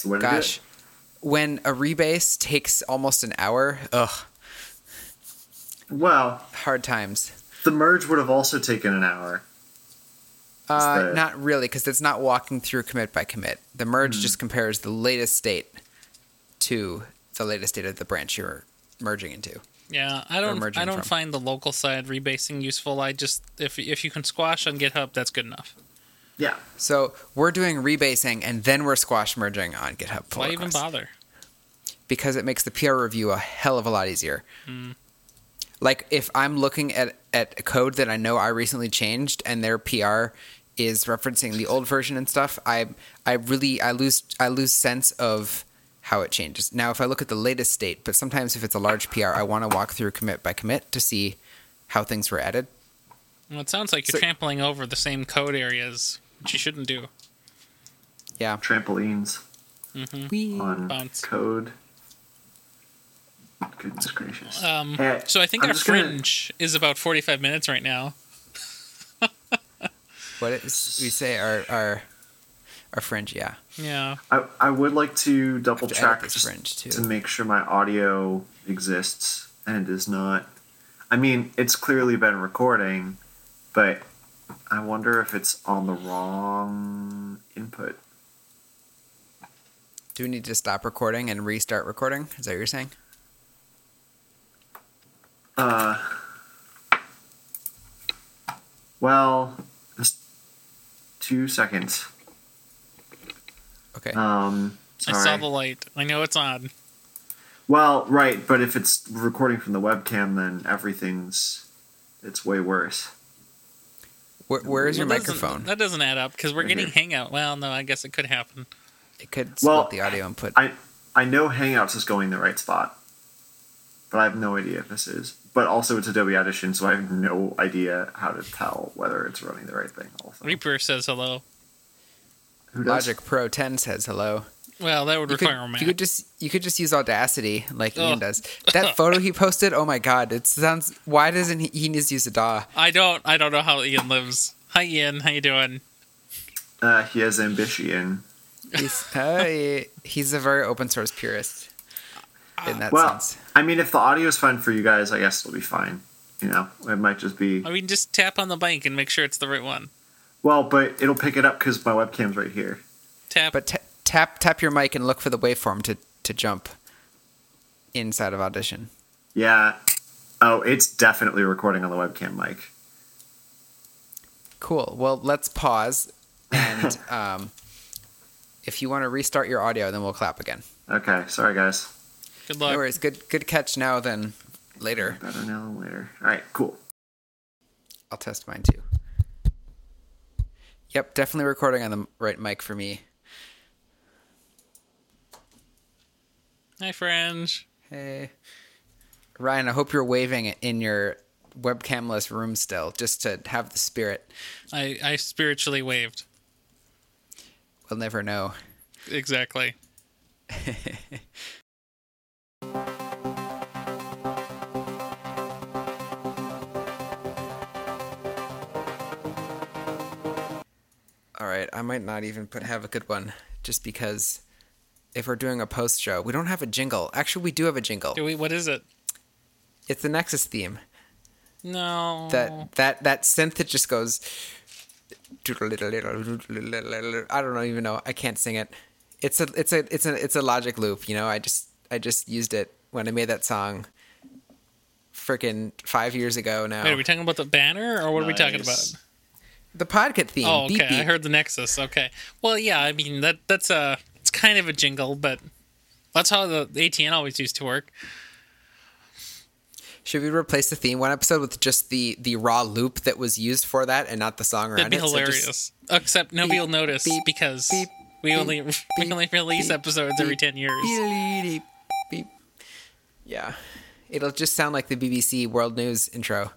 the way to gosh, when a rebase takes almost an hour, ugh, Well, hard times. the merge would have also taken an hour. Uh, not really, because it's not walking through commit by commit. The merge just compares the latest state to the latest state of the branch you're merging into. Yeah, I don't. emerging I don't from. find the local side rebasing useful. I just if if you can squash on GitHub, that's good enough. Yeah. So we're doing rebasing and then we're squash merging on GitHub. pull Why even bother? because it makes the PR review a hell of a lot easier. Hmm. Like if I'm looking at at code that I know I recently changed and their PR is referencing the old version and stuff, I I really I lose I lose sense of how it changes. Now if I look at the latest state, but sometimes if it's a large PR, I want to walk through commit by commit to see how things were added. Well, it sounds like you're So- trampling over the same code areas, which you shouldn't do. Yeah. Trampolines We on Bounce. code. Goodness gracious. Um, Hey, so I think I'm our just gonna- fringe is about 45 minutes right now. what is we say our our our fringe, yeah. Yeah. I, I would like to double to check this fringe, too. to make sure my audio exists and is not. I mean, it's clearly been recording, but I wonder if it's on the wrong input. Do we need to stop recording and restart recording? Is that what you're saying? Uh, well, just two seconds. Okay. Um, I sorry. saw the light. I know it's on. Well, right, but if it's recording from the webcam, then everything's it's way worse. Where, where is your Well, that doesn't- microphone? That doesn't add up because we're Right getting here. Hangout. Well, no, I guess it could happen. It could split Well, the audio input. I I know Hangouts is going the right spot, but I have no idea if this is. But also, it's Adobe Audition, so I have no idea how to tell whether it's running the right thing. Also, Reaper says hello. Who does? Logic Pro 10 says hello. Well, that would You could, require a Mac. you could just you could just use Audacity like Ugh. Ian does. That photo he posted, oh my god, it sounds. Why doesn't he? He needs to use a DAW. I don't. I don't know how Ian lives. Hi, Ian. How you doing? Uh, he has ambition. He's uh, he- he's a very open source purist in that Well, sense. I mean, if the audio is fine for you guys, I guess it'll be fine. You know, it might just be I mean, just tap on the mic and make sure it's the right one. Well, but it'll pick it up because my webcam's right here. Tap. But ta tap tap your mic and look for the waveform to to jump inside of Audition. Yeah. Oh, it's definitely recording on the webcam mic. Cool. Well, let's pause, and um, if you want to restart your audio, then we'll clap again. Okay, sorry guys. Good luck. No luck. worries. Good good catch now Then later. Better now than later. All right, cool. I'll test mine too. Yep, definitely recording on the right mic for me. Hi, Fringe. Hey, Ryan. I hope you're waving in your webcamless room still, just to have the spirit. I, I spiritually waved. We'll never know. Exactly. I might not even put have a good one, just because if we're doing a post show, we don't have a jingle. Actually, we do have a jingle. Do we? What is it? It's the Nexus theme. No. That that that synth that just goes. I don't even know. I can't sing it. It's a it's a it's a it's a logic loop. You know, I just I just used it when I made that song. Freaking five years ago now. Wait, are we talking about the banner or what are we talking about? The podcast theme. Oh, Beep, okay. I heard the Nexus. Okay. Well, yeah. I mean that that's a it's kind of a jingle, but that's how the ATN always used to work. Should we replace the theme one episode with just the the raw loop that was used for that and not the song around That'd be it? So hilarious. just- Except nobody beep, will notice beep, because beep, we beep, only we only release beep, episodes every ten years. beep, beep. Yeah, it'll just sound like the BBC World News intro.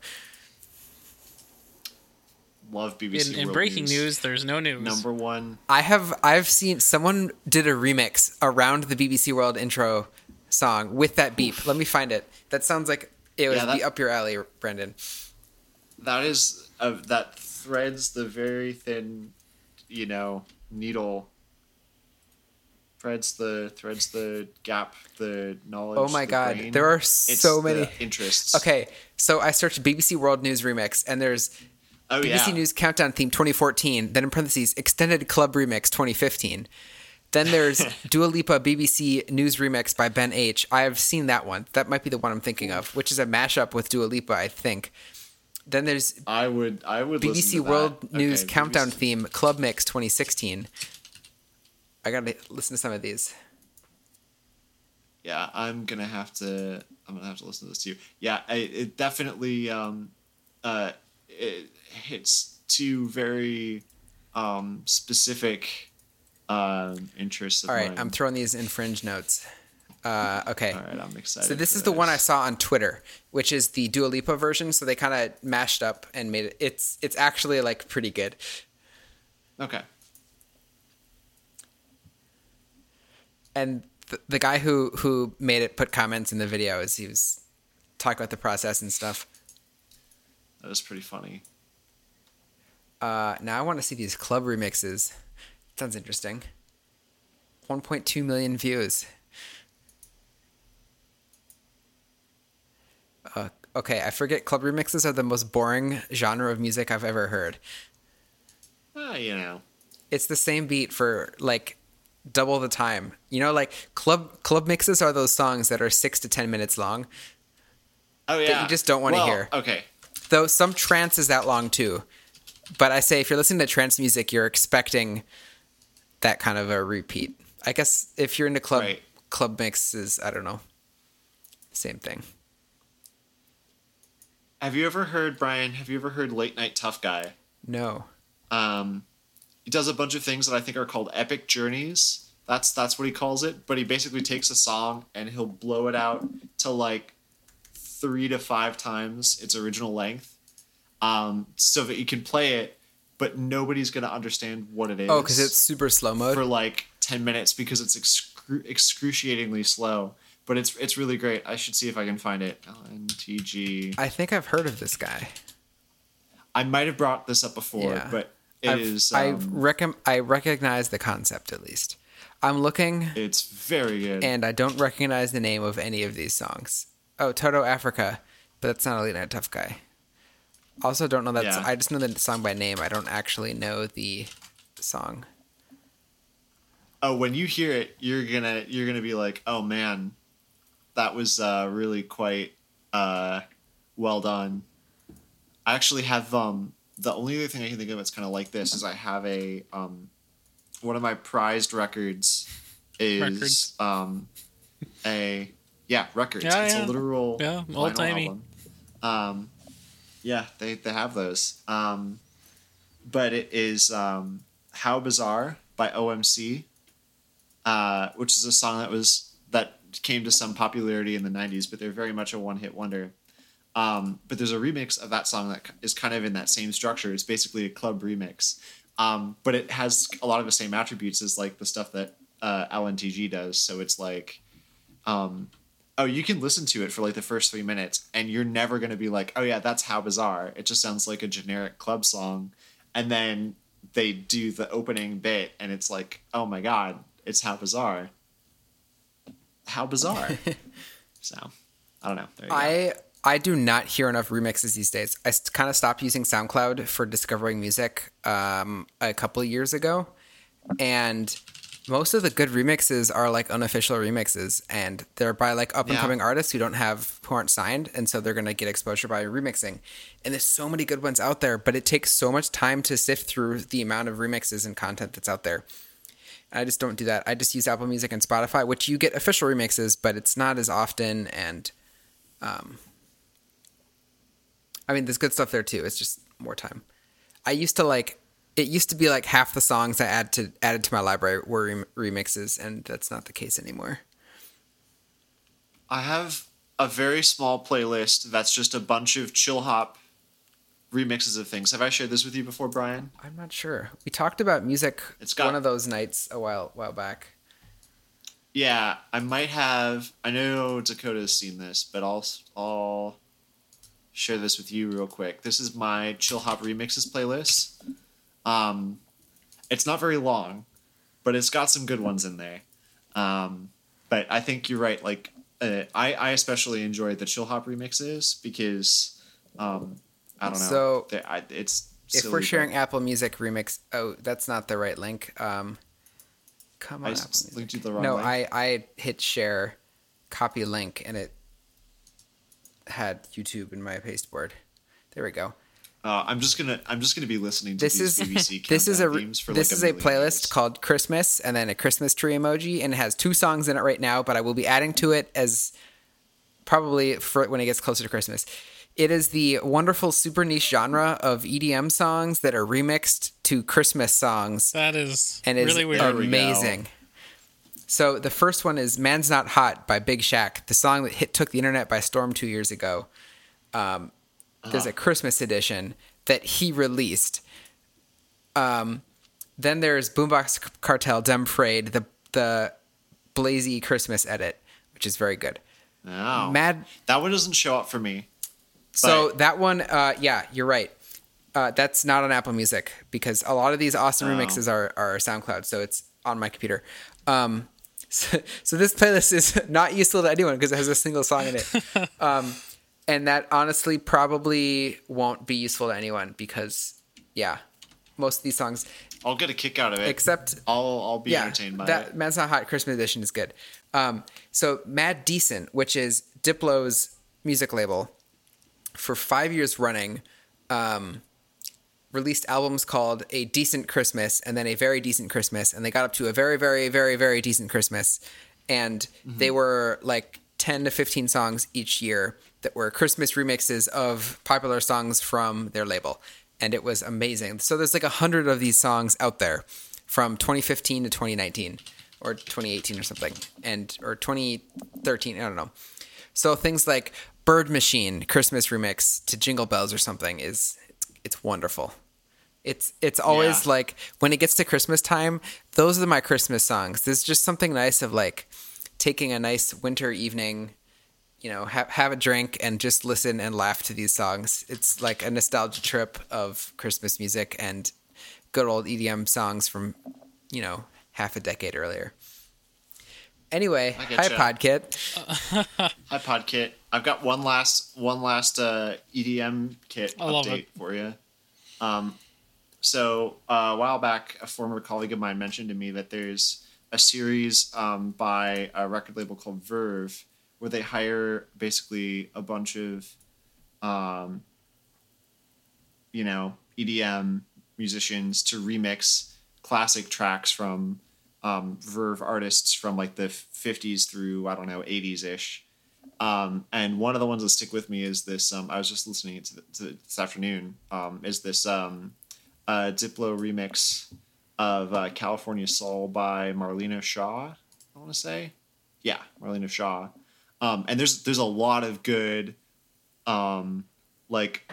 Love BBC. In, in World breaking news, there's no news. number one. I have I've seen someone did a remix around the BBC World intro song with that beep. Let me find it. That sounds like it would Yeah, that- be up your alley, Brendan. That is uh, that threads the very thin, you know, needle. Threads the threads the gap, the knowledge. Oh my the god, brain. there are so the many. interests. Okay, so I searched BBC World News remix, and there's Oh BBC yeah. News Countdown theme 2014. Then in parentheses, extended club remix 2015. Then there's Dua Lipa BBC News remix by Ben H. I have seen that one. That might be the one I'm thinking of, which is a mashup with Dua Lipa, I think. Then there's I would. I would. BBC to that. World News Okay, Countdown BBC theme Club Mix 2016. I gotta listen to some of these. Yeah, I'm gonna have to. I'm gonna have to listen to this too. Yeah, I, it definitely um, uh, it hits two very um, specific um, interests. All right, mine. I'm throwing these in fringe notes. Uh, okay. All right, I'm excited. So this is the one I saw on Twitter, which is the Dua Lipa version. So they kind of mashed up and made it. It's it's actually like pretty good. Okay. And the, the guy who who made it put comments in the video as he was talking about the process and stuff. That was pretty funny. Uh, now I want to see these club remixes. Sounds interesting. 1.2 million views. Uh, okay, I forget club remixes are the most boring genre of music I've ever heard. Ah, you know. It's the same beat for like double the time. You know, like club club mixes are those songs that are six to ten minutes long. Oh yeah. That you just don't wanna Well, hear. Okay. Though some trance is that long too. But I say if you're listening to trance music, you're expecting that kind of a repeat. I guess if you're into club Right. club mixes, I don't know. Same thing. Have you ever heard Brian? Have you ever heard Late Nite Tuff Guy? No. Um, he does a bunch of things that I think are called epic journeys. That's that's what he calls it. But he basically takes a song and he'll blow it out to like three to five times its original length, um, so that you can play it, but nobody's gonna understand what it is. Oh, because it's super slow mode. for like ten minutes because it's excru- excruciatingly slow. But it's it's really great. I should see if I can find it. LNTG. I think I've heard of this guy. I might have brought this up before, Yeah. but it I've, is. I um, recom- I recognize the concept at least. I'm looking it's very good. and I don't recognize the name of any of these songs. Oh, Toto Africa, but that's not a Late Nite Tuff Guy. Also, don't know that. Yeah. I just know the song by name. I don't actually know the song. oh, when you hear it, you're gonna you're gonna be like, oh man, that was uh, really quite uh, well done. I actually have um the only other thing I can think of that's kind of like this is I have a um one of my prized records is Records. um a yeah records. Yeah, it's yeah. a literal Yeah, old-timey. album. Um, yeah, they they have those. Um, but it is um, "How Bizarre" by OMC, uh, which is a song that was that came to some popularity in the '90s, but they're very much a one-hit wonder. Um, but there's a remix of that song that is kind of in that same structure. It's basically a club remix, um, but it has a lot of the same attributes as like the stuff that uh, LNTG does. So it's like, um, oh, you can listen to it for like the first three minutes, and you're never gonna be like, oh yeah, that's how bizarre. It just sounds like a generic club song, and then they do the opening bit, and it's like, oh my god, it's how bizarre. How bizarre. so, I don't know. You go. I I do not hear enough remixes these days. I kind of stopped using SoundCloud for discovering music um, a couple years ago, and most of the good remixes are like unofficial remixes and they're by like up and Yeah. coming artists who don't have who aren't signed and so they're going to get exposure by remixing. And there's so many good ones out there but it takes so much time to sift through the amount of remixes and content that's out there. I just don't do that. I just use apple music and spotify which you get official remixes but it's not as often and um i mean there's good stuff there too. It's just more time. I used to like it used to be like half the songs I add to added to my library were rem- remixes, and that's not the case anymore. I have a very small playlist that's just a bunch of chill hop remixes of things. Have I shared this with you before, Brian? I'm not sure. We talked about music It's got- one of those nights a while while back. Yeah, I might have. I know Dakota's seen this, but I'll I'll share this with you real quick. This is my chill hop remixes playlist. Um, it's not very long, but it's got some good ones in there. Um, but I think you're right. Like, uh, I I especially enjoy the chill hop remixes because, um, I don't know. So, I, it's if silly, we're sharing Apple Music remix, oh, that's not the right link. Um, come on, Music. linked you the wrong. No, link. I I hit share, copy link, and it had YouTube in my pasteboard. There we go. Uh, I'm just gonna I'm just gonna be listening to this these is BBC this is a countdown themes for this like is a a playlist years. called Christmas and then a Christmas tree emoji and it has two songs in it right now, but I will be adding to it as probably for when it gets closer to Christmas. It is the wonderful super niche genre of EDM songs that are remixed to Christmas songs That is and is really weird. There we go. amazing. So the first one is "Man's Not Hot" by Big Shaq, the song that hit took the internet by storm two years ago. Um, there's Uh-huh. a Christmas edition that he released. Um, then there's Boombox Cartel "Dem Frayed," the the Blazy Christmas edit, which is very good. Oh. Mad That one doesn't show up for me. so But- that one, uh, yeah, you're right. Uh, that's not on Apple Music because a lot of these awesome Oh. remixes are, are SoundCloud, so it's on my computer. Um, so, so this playlist is not useful to anyone because it has a single song in it, um, and that honestly probably won't be useful to anyone because, yeah, most of these songs, I'll get a kick out of it. except I'll I'll be yeah, entertained by that it. Man's Not Hot Christmas edition is good. Um, so Mad Decent, which is Diplo's music label, for five years running, um, released albums called A Decent Christmas and then A Very Decent Christmas, and they got up to a very, very, very, very decent Christmas, and they were like ten to fifteen songs each year that were Christmas remixes of popular songs from their label, and it was amazing. So there's like a hundred of these songs out there from 2015 to 2019 or 2018 or something, and or 2013, I don't know. So things like Bird Machine Christmas remix to Jingle Bells or something is it's, it's wonderful. It's it's always Yeah. like when it gets to Christmas time, those are my Christmas songs. There's just something nice of like taking a nice winter evening, you know, have have a drink and just listen and laugh to these songs. It's like a nostalgia trip of Christmas music and good old EDM songs from, you know, half a decade earlier. Anyway, I hi getcha. Podkit. Hi Podkit. I've got one last one last uh, EDM kit I update for you. Um, so uh, a while back, a former colleague of mine mentioned to me that there's a series um, by a record label called Verve where they hire basically a bunch of, um, you know, EDM musicians to remix classic tracks from um, Verve artists from like the 50s through I don't know 80s ish. Um, and one of the ones that stick with me is this. Um, I was just listening to, the, to this afternoon. Um, is this um, Diplo remix of uh, California Soul by Marlena Shaw? I want to say, yeah, Marlena Shaw. Um, and there's there's a lot of good, um, like,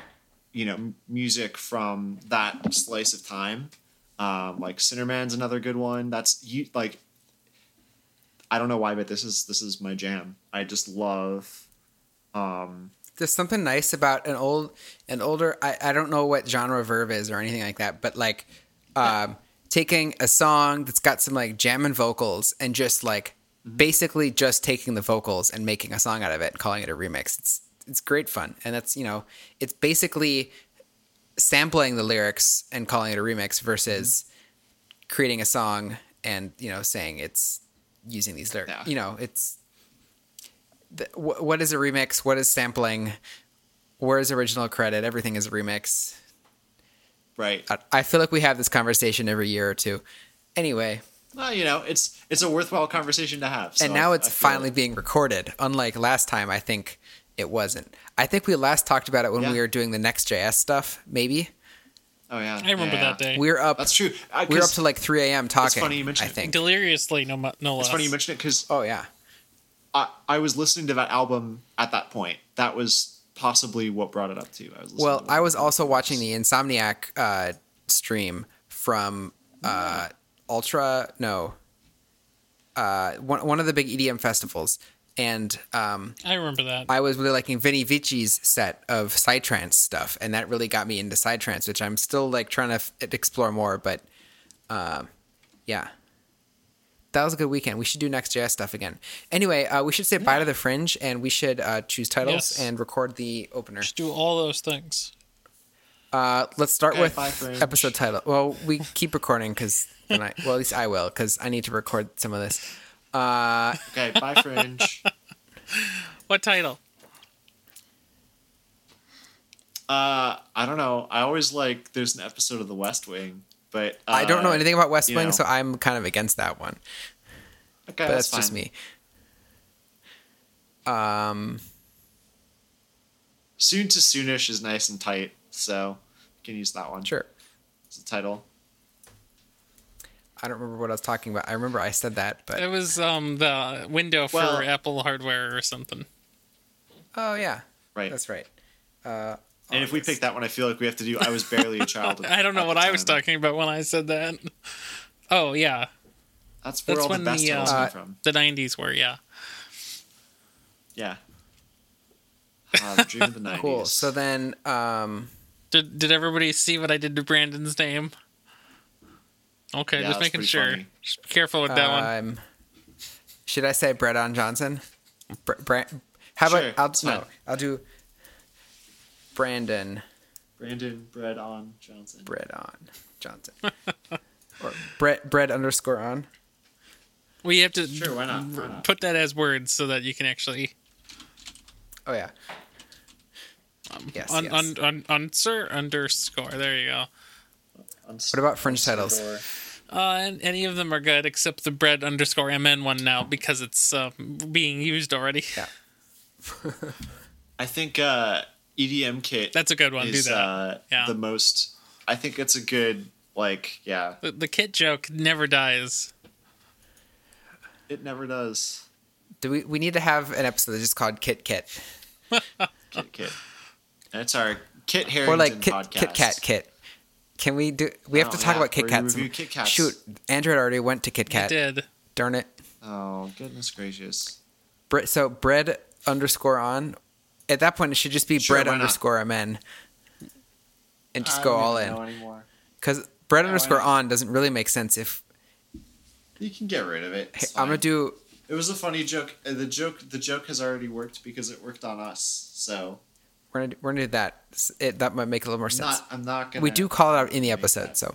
you know, m- music from that slice of time. Um, like Cinderman's another good one. That's you like. I don't know why, but this is this is my jam. I just love. Um, there's something nice about an old an older I, I don't know what genre verve is or anything like that but like um taking a song that's got some like jamming vocals and just like basically just taking the vocals and making a song out of it and calling it a remix it's it's great fun and that's you know it's basically sampling the lyrics and calling it a remix versus mm-hmm. creating a song and you know saying it's using these lyrics. Yeah. You know, it's the, wh- what is a remix? What is sampling? Where is original credit? Everything is a remix. Right. I, I feel like we have this conversation every year or two. Anyway, Well, you know, it's it's a worthwhile conversation to have. so and now it's finally it. being recorded. Unlike last time, I think it wasn't. I think we last talked about it when Yeah. we were doing the Next.js stuff. Maybe Oh yeah. I remember Yeah, that day. we were up. That's true. I, we were up 'cause to like 3 a.m. talking. It's funny you mention I it. think. Deliriously, no, mu- no less. it's funny you mention it because Oh yeah. I, I was listening to that album at that point. That was possibly what brought it up to. I was listening Well, to I was also watching the Insomniac uh, stream from uh, Ultra. No, uh, one one of the big EDM festivals, and um, I remember that. I was really liking Vini Vici's set of psytrance stuff, and that really got me into psytrance, which I'm still like trying to f- explore more. But um, yeah, that was a good weekend. We should do Next.js stuff again. Anyway, uh, we should say bye to the Fringe, and we should uh, choose titles Yes. and record the opener. Just do all those things. Uh, let's start Okay, with bye, episode title. Well, we keep recording because then I, well, at least I will because I need to record some of this. Uh, Okay, bye, Fringe. What title? uh, I don't know. I always like. There's an episode of The West Wing, but uh, I don't know anything about West Wing, know. so I'm kind of against that one. Okay, But that's, that's, just me. Um, Soon to soonish is nice and tight, so you can use that one. sure. It's the title. I don't remember what I was talking about. I remember I said that, but It was um the window for Well- Apple hardware or something. oh yeah, Right. that's right. Uh, and if we pick that one, I feel like we have to do. I was barely a child. I don't know what I was time. talking about when I said that. Oh yeah, That's where That's all the when best the, titles uh, come from. the '90s were yeah. Yeah. Uh, the dream of the nineties. cool. So then, um, Did Did everybody see what I did to Brandon's name? Okay, Yeah, just making sure. funny. Just be careful with that one. um, should I say Brett on Johnson? Br- Bra- how Sure, about I'll no, fine. I'll do Brandon. Brandon Bread on Johnson. bread on Johnson. or bread bread underscore on. We have to Sure, why not? Why not? put that as words so that you can actually Oh yeah. yes. un, yes. un, un, unsur underscore. There you go. what about fringe titles? Uh, and any of them are good except the bread underscore mn one now because it's uh, being used already. Yeah. I think uh, EDM kit. That's a good one. is Do that. Uh, Yeah. the most. I think it's a good like yeah. the, the kit joke never dies. It never does. Do we we need to have an episode that's just called Kit Kit Kit Kit. And it's our Kit Harington or like Kit podcast. Kit Kat Kit? Can we do? We have Oh, to talk yeah, about Kit where Kats. review Kit Kats. Shoot, Andrew had already went to Kit I Kat. did. Darn it. Oh goodness gracious! Bre- so bread underscore on. At that point, it should just be Sure, bread why not? underscore amen, and just I go don't all even in. Because bread Yeah, underscore on doesn't really make sense if You can get rid of it. hey, I'm gonna do It was a funny joke. Uh, The joke, the joke has already worked because it worked on us. So we're gonna do, we're gonna do that. It, that might make a little more sense. not, I'm not gonna. We do call it out in the episode, so.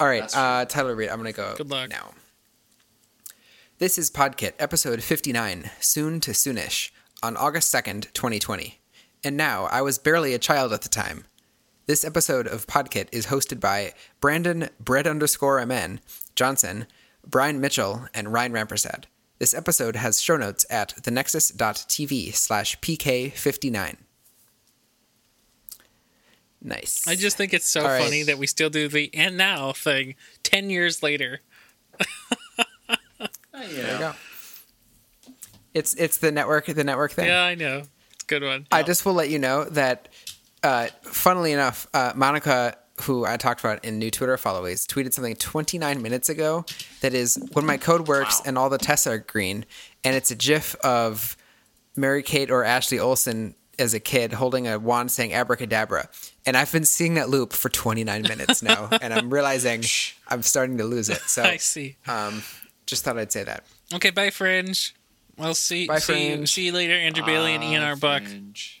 All right, That's uh, title read. I'm gonna go Good luck. now. This is Podkit, episode 59, soon to soonish, on August 2nd, 2020. And now, I was barely a child at the time. This episode of Podkit is hosted by Brandon bread underscore mn Johnson, Brian Mitchell, and Ryan Rampersad. This episode has show notes at thenexus.tv slash pk59. Nice. I just think it's so All right. funny that we still do the and now thing 10 years later. Uh, you There you go. It's it's the network the network thing. Yeah, I know. It's a good one. I just will let you know that, uh, funnily enough, uh, Monica, who I talked about in new Twitter followays, tweeted something 29 minutes ago that is when my code works Wow. and all the tests are green, and it's a GIF of Mary Kate or Ashley Olsen as a kid holding a wand saying abracadabra, and I've been seeing that loop for 29 minutes now, and I'm realizing I'm starting to lose it. So, I see. um, just thought I'd say that. Okay, bye, Fringe. We'll see. Bye, see, you, Fringe. see you later, Andrew Bailey and Ian Ah, R. Buck. fringe.